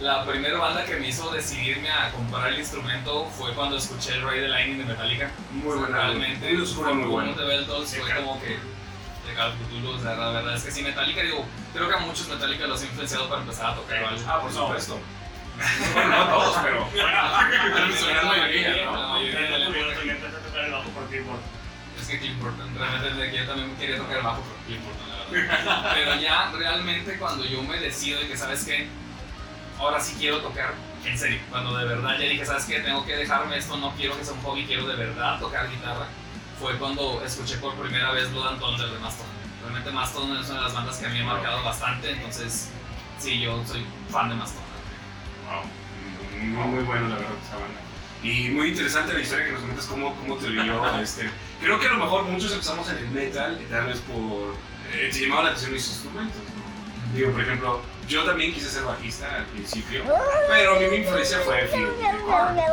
La primera banda que me hizo decidirme a comprar el instrumento fue cuando escuché el Ray the Lightning de Metallica. Muy buena. Realmente, Muy oscura, muy buena. de Beltos fue como que de o sea, la verdad es que sí, Metallica, digo, creo que a muchos Metallica los ha influenciado para empezar a tocar algo. Ah, por supuesto. Bueno, no todos, pero. La mayoría, ¿no? La mayoría de la- Yo también empecé a tocar el bajo por Clifford. Es que Clifford, realmente desde que yo también quería tocar el bajo, pero Clifford, la verdad. Pero ya realmente cuando yo me decido de que, ¿sabes qué? Ahora sí quiero tocar, en serio, cuando de verdad ya dije, ¿sabes qué? Tengo que dejarme esto, no quiero que sea un hobby, quiero de verdad tocar guitarra. Fue cuando escuché por primera vez Blood and Thunder de Mastodon. Realmente Mastodon es una de las bandas que a mí me ha marcado bastante, entonces sí, yo soy fan de Mastodon. Wow. Muy, muy bueno, la verdad, esa banda. Y muy interesante la historia que nos comentas, cómo, cómo te vio. este. Creo que a lo mejor muchos empezamos en el metal, y tal vez por. Eh, te llamaba la atención mis instrumentos, ¿no? Digo, por ejemplo, yo también quise ser bajista al principio, pero mí mi influencia fue Phil.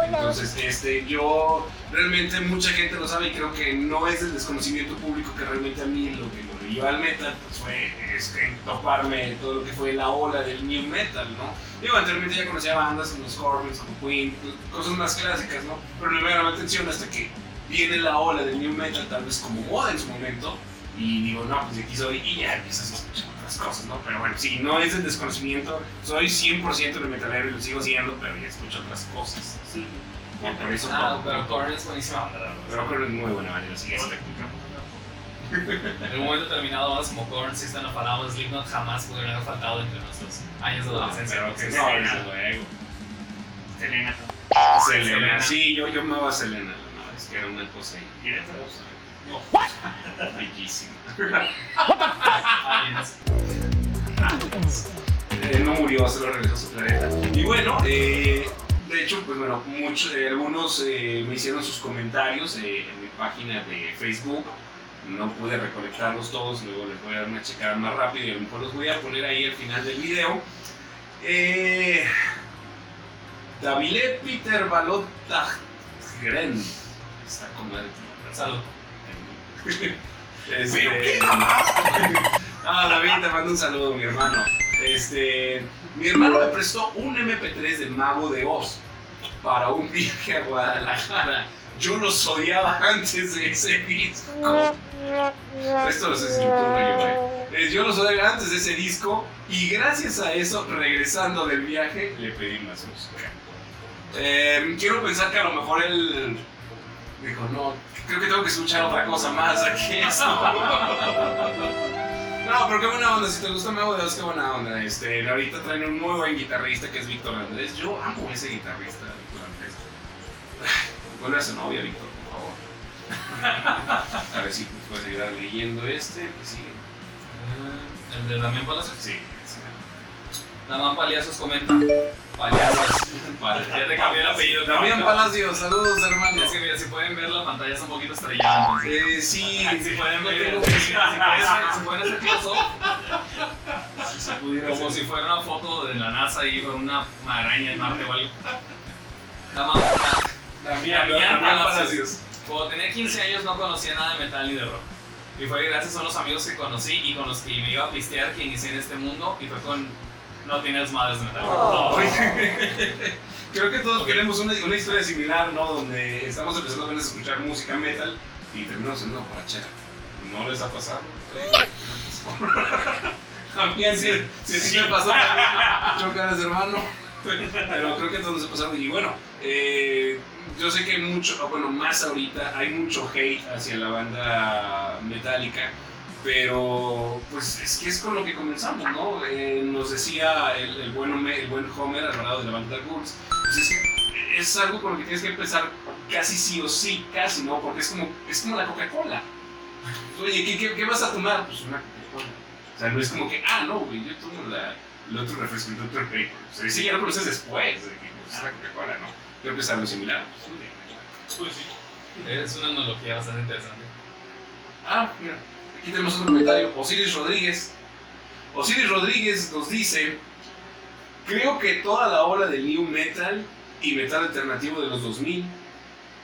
Entonces, este, yo realmente mucha gente lo sabe y creo que no es el desconocimiento público que realmente a mí lo que llevó al metal pues fue este, toparme todo lo que fue la ola del new metal, ¿no? Digo, anteriormente ya conocía bandas como Scorpions, como Queen, pues, cosas más clásicas, ¿no? Pero no me llamaba la atención hasta que viene la ola del new metal, tal vez como moda en su momento, y digo, no, pues de aquí soy, y ya empiezas a escuchar otras cosas, ¿no? Pero bueno, sí, no es el desconocimiento, soy 100% de metalero y lo sigo siendo, pero ya escucho otras cosas. Sí. Por eso, Ah, pero, Korn es buenísima pero que es muy buena manera, sí, Luego es- escuchamos. En un momento determinado, bandas como Korn, System of a Slipknot jamás pudieron haber faltado entre nuestros años de adolescencia. pero que Selena. luego. Selena. Selena, Selena. sí, yo, yo amaba a Selena, no, es que era una cosa ahí. Bellísima. Eh, no murió, solo regresó a su planeta. Y bueno, eh, de hecho, pues bueno, muchos, eh, algunos eh, me hicieron sus comentarios eh, en mi página de Facebook. No pude recolectarlos todos, luego les voy a dar una checada más rápido y a lo mejor los voy a poner ahí al final del video. Eh, Davile Peter Balot Gren. Está como el Salud. este... Ah, David, te mando un saludo, mi hermano. Este, mi hermano me prestó un MP3 de Mago de Oz para un viaje a Guadalajara. Yo los odiaba antes de ese disco. Esto lo sé si no yo, Yo los odiaba antes de ese disco y gracias a eso, regresando del viaje, le pedí más música. Eh, quiero pensar que a lo mejor él dijo, no, creo que tengo que escuchar otra cosa más aquí. No, pero qué buena onda, si te gusta Mago de Oz, qué buena onda. Este, ahorita traen un muy buen guitarrista que es Víctor Andrés. Yo amo ese guitarrista, Víctor Andrés. Vuelve a su novia, Víctor, por favor. A ver si puedes ayudar leyendo este, que sigue. Ah, El de Damián Palacios. Sí, sí. Damián Palacios comenta. Palacios. Ya te cambié el apellido. Damián Palacios, saludos hermanos. Es que mira, si pueden ver la pantalla es un poquito estrellada. Eh, sí, Si pueden ver, si, pueden, si pueden hacer close-up, si se pudiera como hacer. si fuera una foto de la NASA ahí con una araña en Marte o algo. Damián, Damián, Damián Damián Palacios. Palacios. Cuando tenía 15 años no conocía nada de metal ni de rock. Y fue gracias a unos amigos que conocí y con los que me iba a pistear que inicié en este mundo y fue con No tienes madres de metal. Creo que todos tenemos una, una historia similar, ¿no? Donde estamos empezando a escuchar música metal y terminamos en una borrachera. ¿No les ha pasado? A mí sí, sí, sí me pasó. Chocaras, hermano. Pero creo que todos nos ha pasado. Y bueno, eh, yo sé que hay mucho, o bueno, más ahorita, hay mucho hate hacia la banda metálica. Pero, pues es que es con lo que comenzamos, ¿no? Eh, nos decía el, el, buen el buen Homer al lado de la banda Ghouls, pues es que es algo con lo que tienes que empezar casi sí o sí, casi, ¿no? Porque es como, es como la Coca-Cola. Oye, ¿qué, qué, qué vas a tomar? Pues una Coca-Cola. O sea, no es como que, ah, no, güey, yo tomo la, el otro refresco, el otro Paper. O sea, ese ya lo conoces después, de que pues, es la Coca-Cola, ¿no? Creo que es algo similar. Pues, sí. Es una analogía bastante interesante. Ah, mira, aquí tenemos otro comentario. Osiris Rodríguez. Osiris Rodríguez nos dice: Creo que toda la ola del new metal y metal alternativo de los 2000,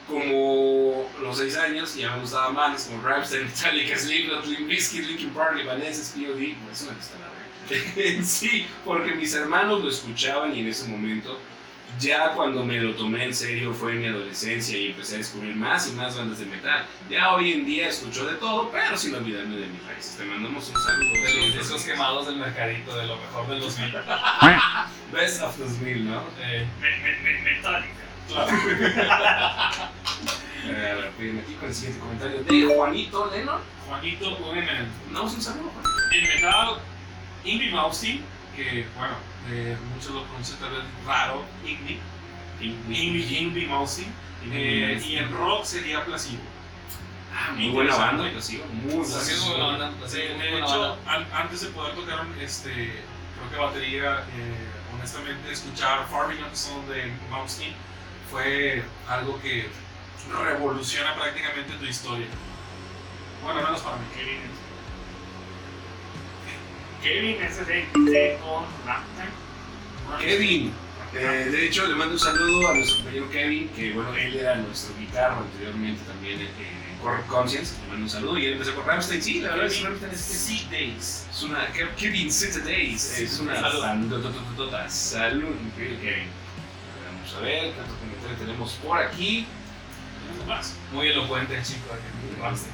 como los 6 años, ya me gustaban bandas como Rammstein, Metallica, Slipknot, Limp Bizkit, Linkin Park, Evanescence, POD. Pues eso gusta la verdad. sí, porque mis hermanos lo escuchaban y en ese momento ya cuando me lo tomé en serio fue en mi adolescencia y empecé a descubrir más y más bandas de metal. Ya hoy en día escucho de todo, pero sin olvidarme de mis raíces. Te mandamos un saludo. De los discos quemados del mercadito, de lo mejor del 2000. Best of 2000, ¿no? Eh, Me- me- me- Metallica. Eh, a ver, pues, aquí con el siguiente comentario de Juanito Lennon. Juanito, en, Mandamos un saludo, Juanito. en metal Ingrid Malmsteen, que bueno, eh, muchos lo pronuncian tal vez raro, Ingrid, Ingrid Malmsteen, eh, y en rock sería Placebo. Ah, muy buena banda, sigo. Muy buena banda. De hecho, antes de poder tocar, este, creo que batería, eh, honestamente, escuchar Farming Episode de Malmsteen fue algo que revoluciona prácticamente tu historia. Bueno, menos para mí. Kevin. Ese de de con. Kevin. Eh, de hecho, le mando un saludo a nuestro compañero Kevin, que bueno, él era nuestro guitarro anteriormente también en, en Corrupt Conscience. Le mando un saludo y él empezó con Rammstein. Sí, la verdad es que Rammstein es Seed Days. Es una Ke- Kevin City Days. Es una Salud. Salud, increíble Kevin. Vamos a ver qué otro comentario tenemos por aquí. Más. Muy elocuente el chico. aquí, Ramsey.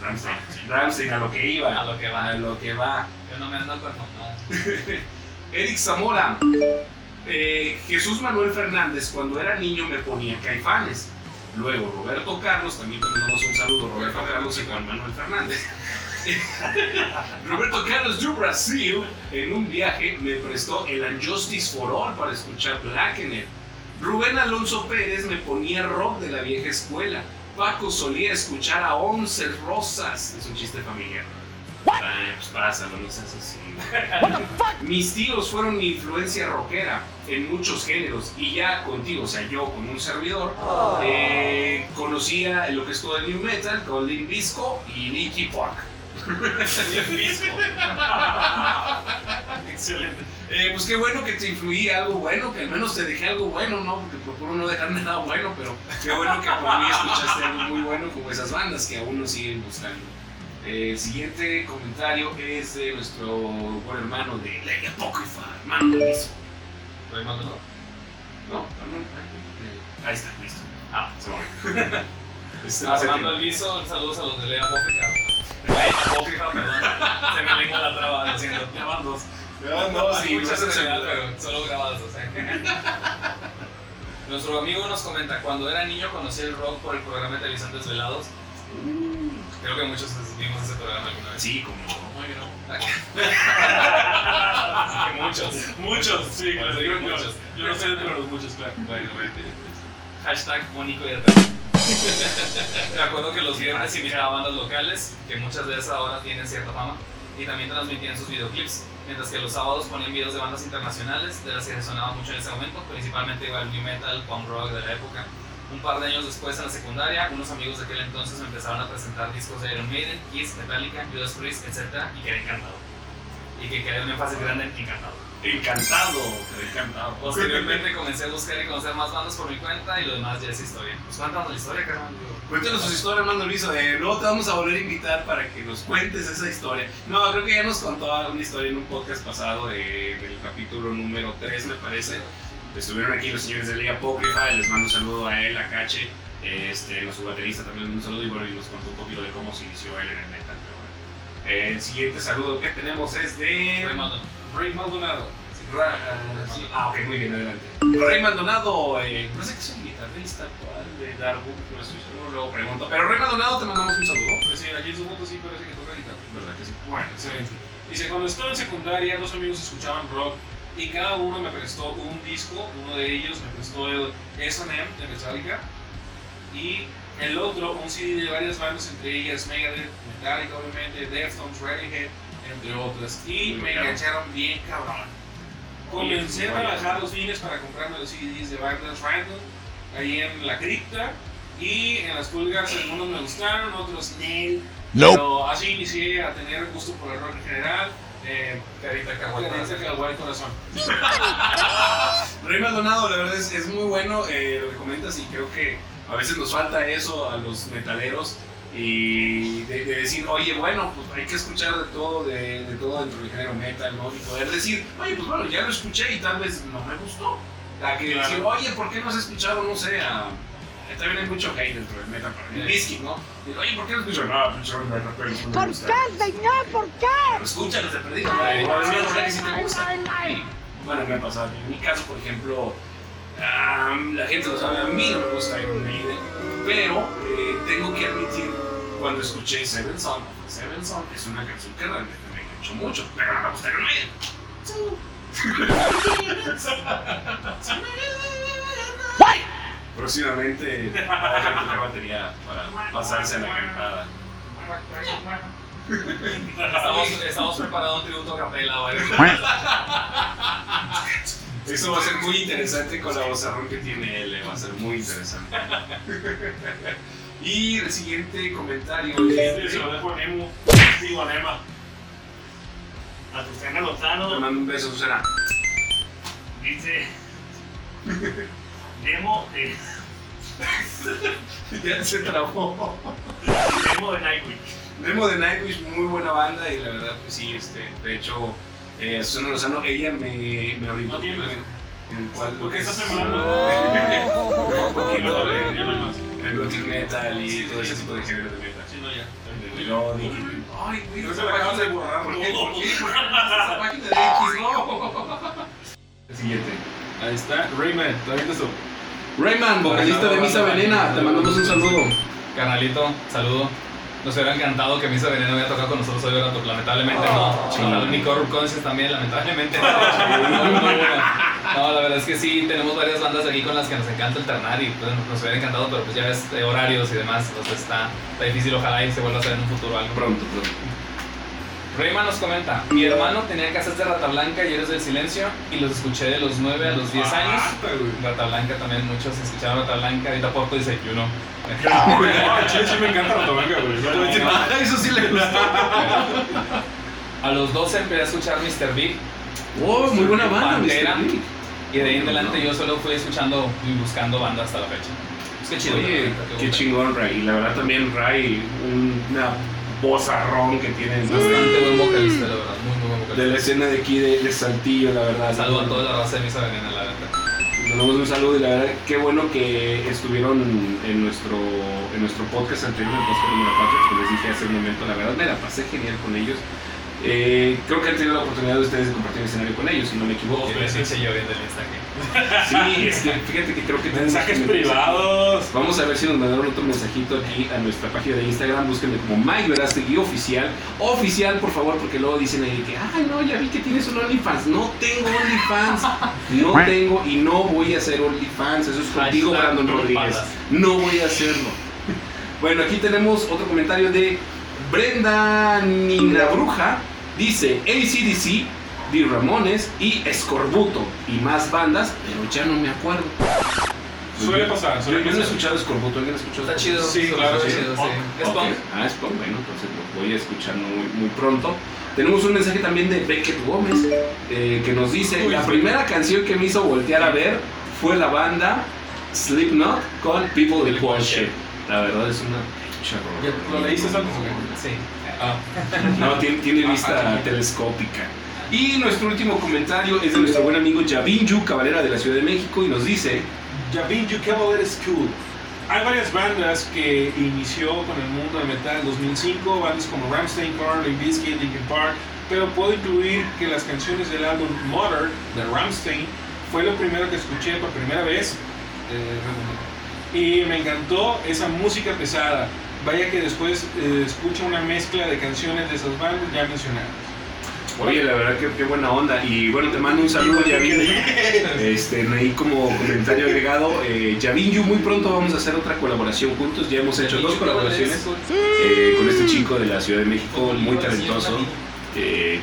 Ramstein. Ramstein, a lo que iba. A lo que va. A lo que va. Yo no me ando con mamadas. Eric Zamora. Eh, Jesús Manuel Fernández, cuando era niño me ponía caifanes. Luego Roberto Carlos, también te mandamos un saludo, Roberto Carlos y Juan Manuel Fernández. Roberto Carlos de Brasil, en un viaje, me prestó el Unjustice for All para escuchar Blackener. Rubén Alonso Pérez me ponía rock de la vieja escuela. Paco solía escuchar a Once Rosas. Es un chiste familiar. Ay, pues pásalo, no seas así. Mis tíos fueron mi influencia rockera en muchos géneros y ya contigo, o sea, yo con un servidor, eh, conocía lo que es todo el new metal con Limp Bizkit y Nicky Park. Excelente. Eh, pues qué bueno que te influí algo bueno, que al menos te dejé algo bueno, ¿no? Porque procuro no dejar nada bueno, pero qué bueno que por mí escuchaste algo muy bueno como esas bandas que aún nos siguen buscando. El siguiente comentario es de nuestro buen hermano de La Apócrifa, hermano de Lizo. Soy Maldonado. ¿No? Eh, Ahí está, listo. Ah, Se va. Armando Elviso, saludos a los de Lea Apócrifa. Ay, Apócrifa, perdón. Se me lengua la traba, siento. Ya van dos. No, no, Hay sí, muchas gracias. pero solo grabadas, o sea. Nuestro amigo nos comenta, cuando era niño conocí el rock por el programa de televisión Desvelados. Creo que muchos vimos ese programa alguna vez. Sí, como que muchos. Muchos, sí, Bueno, claro. Yo, muchos. yo no sé de los muchos, claro. Bueno, bueno. Hashtag Mónico y atrás. Me acuerdo que los viernes invitaba a bandas locales, que muchas de esas ahora tienen cierta fama, y también transmitían sus videoclips, mientras que los sábados ponían videos de bandas internacionales, de las que sonaba mucho en ese momento, principalmente el new metal, punk rock de la época. Un par de años después, en la secundaria, unos amigos de aquel entonces me empezaron a presentar discos de Iron Maiden, Kiss, Metallica, Judas Priest, etc. y quedé encantado. Y que quedé un énfasis grande en encantado. encantado, encantado. Posteriormente comencé a buscar y conocer más bandas por mi cuenta y lo demás ya es historia. Pues cuéntanos la historia, carnal. Cuéntanos sus historias, Armando Luis. Eh, luego te vamos a volver a invitar para que nos cuentes esa historia. No, creo que ya nos contó una historia en un podcast pasado de- del capítulo número 3, me parece. Estuvieron aquí los señores de Ley Apócrifa. Les mando un saludo a él, a Cache, este, nuestro baterista también un saludo y bueno, y nos contó un poquito de cómo se inició él en el metal. pero bueno. El siguiente saludo que tenemos es de. Soy Mando. Ray Maldonado. Ra- ah, sí. Ah, ok, muy bien, adelante. Rey Maldonado, eh, no sé qué es un guitarrista actual de Darwood, no estoy seguro, luego pregunto. Pero Rey Maldonado te mandamos un saludo. Pues sí, aquí en su foto sí parece que toca guitarra. ¿Verdad que sí? Bueno, excelente. Dice, cuando estaba en secundaria, dos amigos escuchaban rock y cada uno me prestó un disco. Uno de ellos me prestó el S&M de Metallica y el otro un CD de varias bandas, entre ellas Megadeth, Metallica obviamente, Deftones, Radiohead, entre otras. Y Muy me engancharon bien cabrón. Comencé a trabajar los fines para comprarme los CDs de bandas random ahí en la cripta Y en las pulgas algunos me gustaron, otros. Nope. Pero así inicié a tener gusto por el rock en general. Eh, Carita Caguay. Carita Caguay Corazón. Rey Maldonado, la verdad es, es muy bueno eh, lo que comentas y creo que a veces nos falta eso a los metaleros y de, de decir, oye, bueno, pues hay que escuchar de todo, de, de todo dentro del género metal, ¿no? Y poder decir, oye, pues bueno, ya lo escuché y tal vez no me gustó. La que Claro. decir, oye, ¿por qué no has escuchado, no sé, a... También hay mucho hate dentro del metal, para el whisky, ¿no? Y, oye, ¿por qué no escuchas? No, pinche rock metal, pero eso no me ¿Por gusta". qué, señor? ¿Por qué? Pero escúchalos de perdido, güey. Igual es una rola que sí te gusta. Bueno, me ha pasado. En mi caso, por ejemplo, am, la gente lo sabe, a mí no me gusta Iron Maiden, pero eh, tengo que admitir, cuando escuché Seven Son, Seven Son es una canción que realmente me enganchó mucho, pero no me gusta Iron Maiden. Próximamente vamos a batería para pasarse a la cantada. Estamos, estamos preparando un tributo a capela, güey. Eso va a ser muy interesante con la vozarrón que tiene él, eh, va a ser muy interesante. y el siguiente comentario Este se es... lo dejo a Nemo. Digo a Nema. A Susana Te Lozano mando un beso, Susana. dice. Demo de, Ya se trabó. demo de Nightwish. Demo de Nightwish, muy buena banda y la verdad, pues sí, este, de hecho, eh, Susana Lozano, ella me, me abrió No tiene. en el metal y todo ese tipo de género de metal. Sí, no, ya. De melodic. Ay, güey, No esa se la acabas página- de borrar. ¿Por qué? ¿Por qué? ¿Por qué no pasas esa página de X? No. El siguiente. Ahí está, Rayman, ¿todavía eso? Rayman, vocalista de Misa Venena, te mandamos un saludo. Carnalito, saludo. Nos hubiera encantado que Misa Veneno hubiera tocado con nosotros hoy. Pero lamentablemente no. sí. Ojalá Ni Corrupt Conscience también, lamentablemente no. No, no, no. No, la verdad es que sí, tenemos varias bandas aquí con las que nos encanta alternar y pues, nos hubiera encantado, pero pues ya ves, de horarios y demás, entonces está, está difícil, ojalá y se vuelva a hacer en un futuro algo. Pronto, pronto. Reyman nos comenta, mi hermano tenía casas de Rata Blanca y Héroes del Silencio y los escuché de los 9 a los 10 años. Rata Blanca también, muchos escucharon Rata Blanca, ahorita Porto dice, yo no. Ah, chile, sí me encanta güey. No te voy a decir nada. Eso sí le gustó. A los 12 empecé a escuchar Mr. Big Oh, muy buena banda, Pantera. Mr. Big. y de ahí en adelante yo solo fui escuchando y buscando bandas hasta la fecha. Es que chido. Oye, qué chingón, Ray. Y la verdad también Ray, un- una vozarrón que tiene Bastante buen vocalista, la verdad, muy, muy buen de la vocalista. escena de aquí de, de Saltillo, la verdad. Saludo a toda la raza de Misa Venena, la verdad. Les damos un saludo y la verdad, qué bueno que estuvieron en nuestro, en nuestro podcast anterior, el podcast número 4, que les dije hace un momento, la verdad me la pasé genial con ellos. Eh, creo que han tenido la oportunidad de ustedes de compartir escenario con ellos, si no me equivoco. Dos veces se yo viendo el Instagram. Sí, es que fíjate que creo que tenemos Mensajes privados. Vamos a ver si nos mandaron otro mensajito aquí a nuestra página de Instagram. Búsquenme como Mike Verástegui Oficial. Oficial, por favor, porque luego dicen ahí que, ay, no, ya vi que tienes un OnlyFans. No tengo OnlyFans. No tengo y no voy a hacer OnlyFans. Eso es contigo, Brandon Rodríguez. No voy a hacerlo. Bueno, aquí tenemos otro comentario de Brenda Nina Bruja. Dice ACDC, The Ramones y Escorbuto y más bandas, pero ya no me acuerdo. Suele pasar, Yo, suele yo no he escuchado Escorbuto, ¿alguien ha escuchado? Está chido. Sí, claro, está sí. chido, sí. Ah, es punk, bueno, entonces lo voy a escuchar muy, muy pronto. Tenemos un mensaje también de Beckett Gómez eh, que nos dice: Uy, La primera canción que me hizo voltear a ver fue la banda Slipknot con People That Worship. La verdad es una. ¿Lo leíste antes o qué? Sí. Ah, No, tiene, tiene vista telescópica. Y nuestro último comentario es de nuestro buen amigo Yavinju Cabalera de la Ciudad de México y nos dice: Javinju Cavalier School. Hay varias bandas que inició con el mundo del metal en 2005, bandas como Rammstein, Korn, Limp Bizkit, Linkin Park, pero puedo incluir que las canciones del álbum Mother de Rammstein fue lo primero que escuché por primera vez eh, y me encantó esa música pesada. Vaya que después eh, escucho una mezcla de canciones de esas bandas ya mencionadas. Oye, la verdad que qué buena onda. Y bueno, te mando un saludo, Yavinju. Este, ahí como comentario agregado, eh, Yavinju, muy pronto vamos a hacer otra colaboración juntos. Ya hemos hecho dos colaboraciones eh, con este chico de la Ciudad de México, muy talentoso. Eh,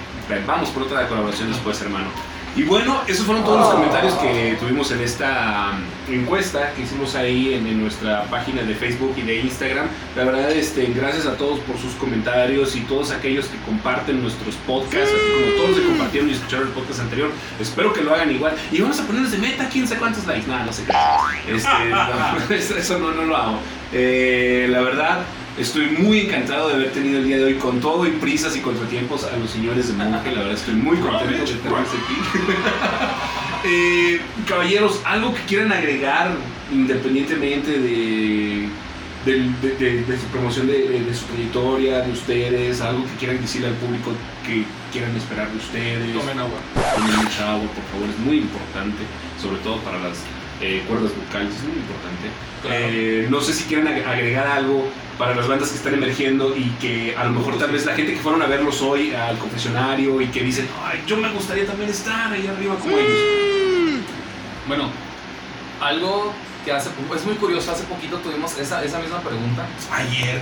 vamos por otra colaboración después, hermano. Y bueno, esos fueron todos los comentarios que tuvimos en esta um, encuesta que hicimos ahí en, en nuestra página de Facebook y de Instagram. La verdad, este, gracias a todos por sus comentarios y todos aquellos que comparten nuestros podcasts, así como todos los que compartieron y escucharon el podcast anterior. Espero que lo hagan igual. Y vamos a ponerles de meta quién sé cuántos likes. Nada, no sé qué. Este, no, eso no, no lo hago. Eh, la verdad, Estoy muy encantado de haber tenido el día de hoy con todo y prisas y contratiempos a los señores de Monje. La verdad estoy muy contento de tenerlos aquí. Eh, caballeros, algo que quieran agregar independientemente de, de- de- de su promoción de su trayectoria, de ustedes, algo que quieran decirle al público que quieran esperar de ustedes. Tomen agua. Tomen mucha agua, por favor, es muy importante, sobre todo para las eh, cuerdas vocales, es muy importante. Claro. Eh, no sé si quieren ag- agregar algo para las bandas que están emergiendo y que a lo mejor tal vez la gente que fueron a verlos hoy al confesionario y que dicen, ay, yo me gustaría también estar ahí arriba como ellos. Bueno, algo que hace es muy curioso, hace poquito tuvimos esa, esa misma pregunta. Ayer.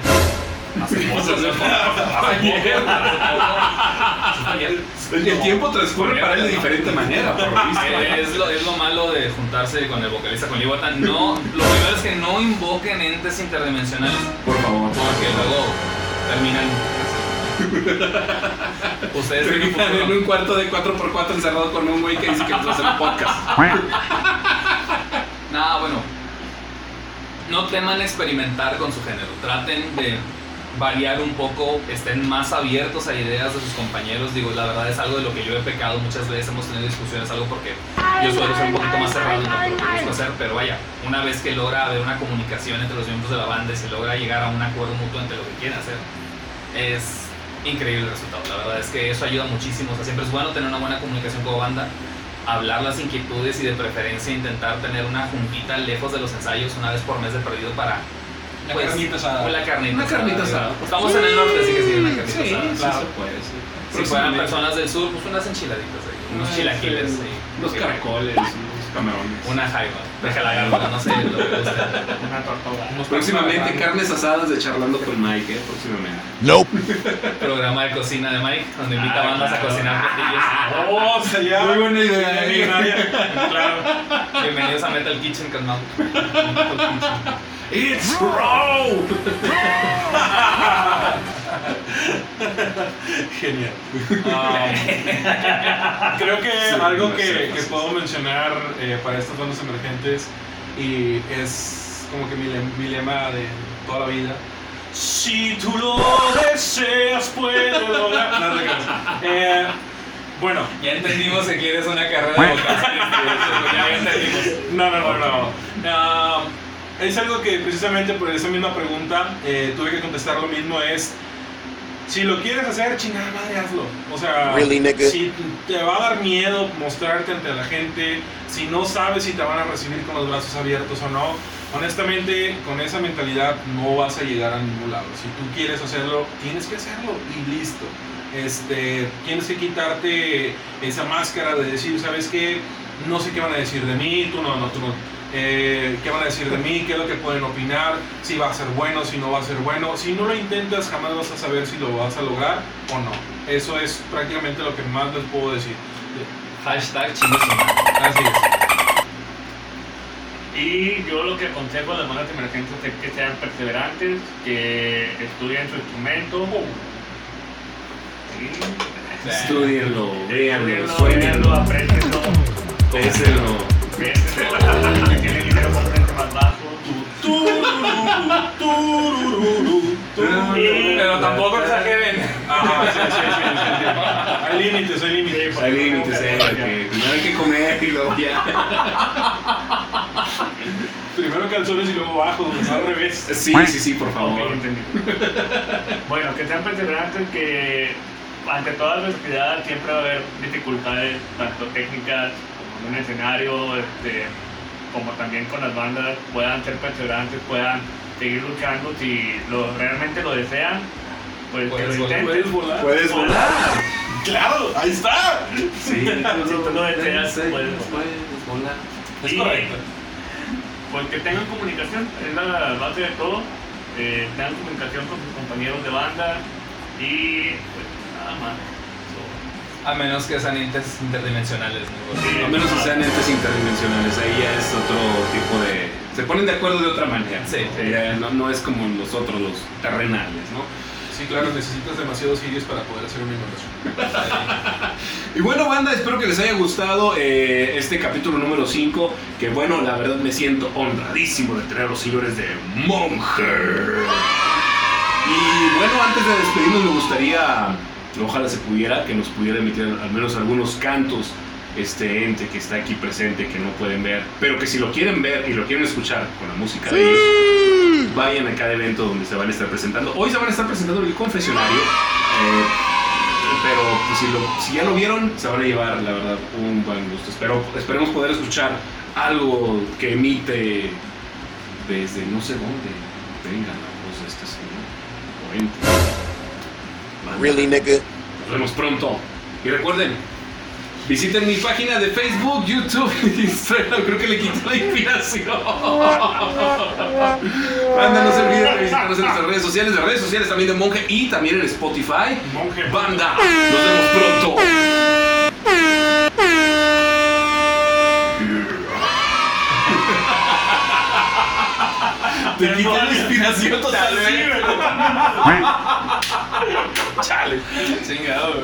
El, tiempo transcurre para él de diferente manera, por lo visto. Eh, Es lo, es lo malo de juntarse con el vocalista con Libotan. No, lo primero es que no invoquen entes interdimensionales Por favor. porque luego terminan. Ustedes Terminan en un cuarto de 4x4 encerrado con un güey que dice que hacer un podcast. Nada, bueno. No teman experimentar con su género. Traten de variar un poco, estén más abiertos a ideas de sus compañeros. Digo, la verdad es algo de lo que yo he pecado muchas veces. Hemos tenido discusiones, algo porque yo suelo ser un poquito más cerrado en lo que busco hacer. Pero vaya, una vez que logra haber una comunicación entre los miembros de la banda y se logra llegar a un acuerdo mutuo entre lo que quieren hacer, es increíble el resultado. La verdad es que eso ayuda muchísimo. Siempre es bueno tener una buena comunicación como banda hablar las inquietudes y de preferencia intentar tener una juntita lejos de los ensayos una vez por mes de perdido para La pues, carnita asada. la carnita Una carnita asada. estamos en el norte así que sí una carnita Sí, asada sí claro. se puede, sí. si fueran personas del sur pues unas enchiladitas ahí, unos Ah, chilaquiles sí. sí. Unos caracoles, unos camarones. una jaiba déjala gárgara no sé lo que Una tortuga. Próximamente carnes asadas de charlando con Mike, ¿eh? Próximamente. programa de cocina de Mike donde invita Ah, bandas claro. a cocinar platillos Oh, sería. Muy buena idea. Claro. bienvenidos a Metal Kitchen con Mau It's raw. Genial. Ah, creo que Sí, algo no que, sé, que sí. puedo mencionar eh, para estas bandas emergentes y es como que mi, lem- mi lema de toda la vida. Si tú lo deseas, puedes lograr. No. Eh, bueno, ya entendimos que quieres una carrera de vocación ya entendimos No, no, no, no. Ah, es algo que precisamente por esa misma pregunta eh, tuve que contestar lo mismo, es si lo quieres hacer, chingada madre, hazlo. O sea, Really, si te va a dar miedo mostrarte ante la gente, si no sabes si te van a recibir con los brazos abiertos o no, honestamente con esa mentalidad no vas a llegar a ningún lado. Si tú quieres hacerlo, tienes que hacerlo y listo. Este, tienes que quitarte esa máscara de decir, ¿sabes qué? No sé qué van a decir de mí, tú no, no, tú no. Eh, ¿Qué van a decir de mí? ¿Qué es lo que pueden opinar? Si va a ser bueno, si no va a ser bueno. Si no lo intentas, jamás vas a saber si lo vas a lograr o no. Eso es prácticamente lo que más les puedo decir. hashtag chinguesuma Así es. Y yo lo que aconsejo a las bandas emergentes es que sean perseverantes, que estudien su instrumento. Estudienlo, véanlo, estudienlo, sueñenlo, véanlo, apréndenlo. pésenlo. Dinero, más bajo. Pero tampoco exageren sí, sí, sí. Hay límites, hay límites. Hay límites, eh, que primero hay que comer y luego ya. Primero calzones y luego bajo, no al revés. Sí, sí, sí, por Ok, favor. entendí. bueno, que sean perseverantes, que ante toda adversidad siempre va a haber dificultades, tanto técnicas un escenario, este, como también con las bandas, puedan ser perseverantes, puedan seguir luchando, si lo, realmente lo desean, pues que Puedes lo volar, intenten. Puedes volar. Puedes volar. Claro, ahí está. Sí, Si tú lo deseas, puedes puedes volar. Es Y, correcto. Pues que tengan comunicación, es la base de todo. Eh, tengan comunicación con sus compañeros de banda y pues nada más. A menos que sean entes interdimensionales. ¿no? A menos que sean entes interdimensionales, ahí ya es otro tipo de... Se ponen de acuerdo de otra manera. Sí. Ya no, no es como nosotros los terrenales, ¿no? Sí, claro, necesitas demasiados sirios para poder hacer una inundación. Y bueno, banda, espero que les haya gustado eh, este capítulo número 5. Que bueno, la verdad me siento honradísimo de tener a los señores de Monger. Y bueno, antes de despedirnos, me gustaría, ojalá se pudiera, que nos pudiera emitir al menos algunos cantos este ente que está aquí presente, que no pueden ver, pero que si lo quieren ver y lo quieren escuchar con la música de ellos, vayan a cada evento donde se van a estar presentando. Hoy se van a estar presentando en el confesionario. eh, pero pues, si, lo- si ya lo vieron, se van a llevar, la verdad, un buen gusto. Espero, esperemos poder escuchar algo que emite desde no sé dónde venga la voz de este señor. o ente. Really, nigga? Nos vemos pronto. Y recuerden, visiten mi página de Facebook, YouTube, Instagram. Creo que le quité la inspiración. Banda, no se olviden de visitarnos en nuestras redes sociales, las redes sociales también de Monje y también en Spotify. Monje. Banda, nos vemos pronto. Te quité la inspiración totalmente. Charlie, tænker jeg jo.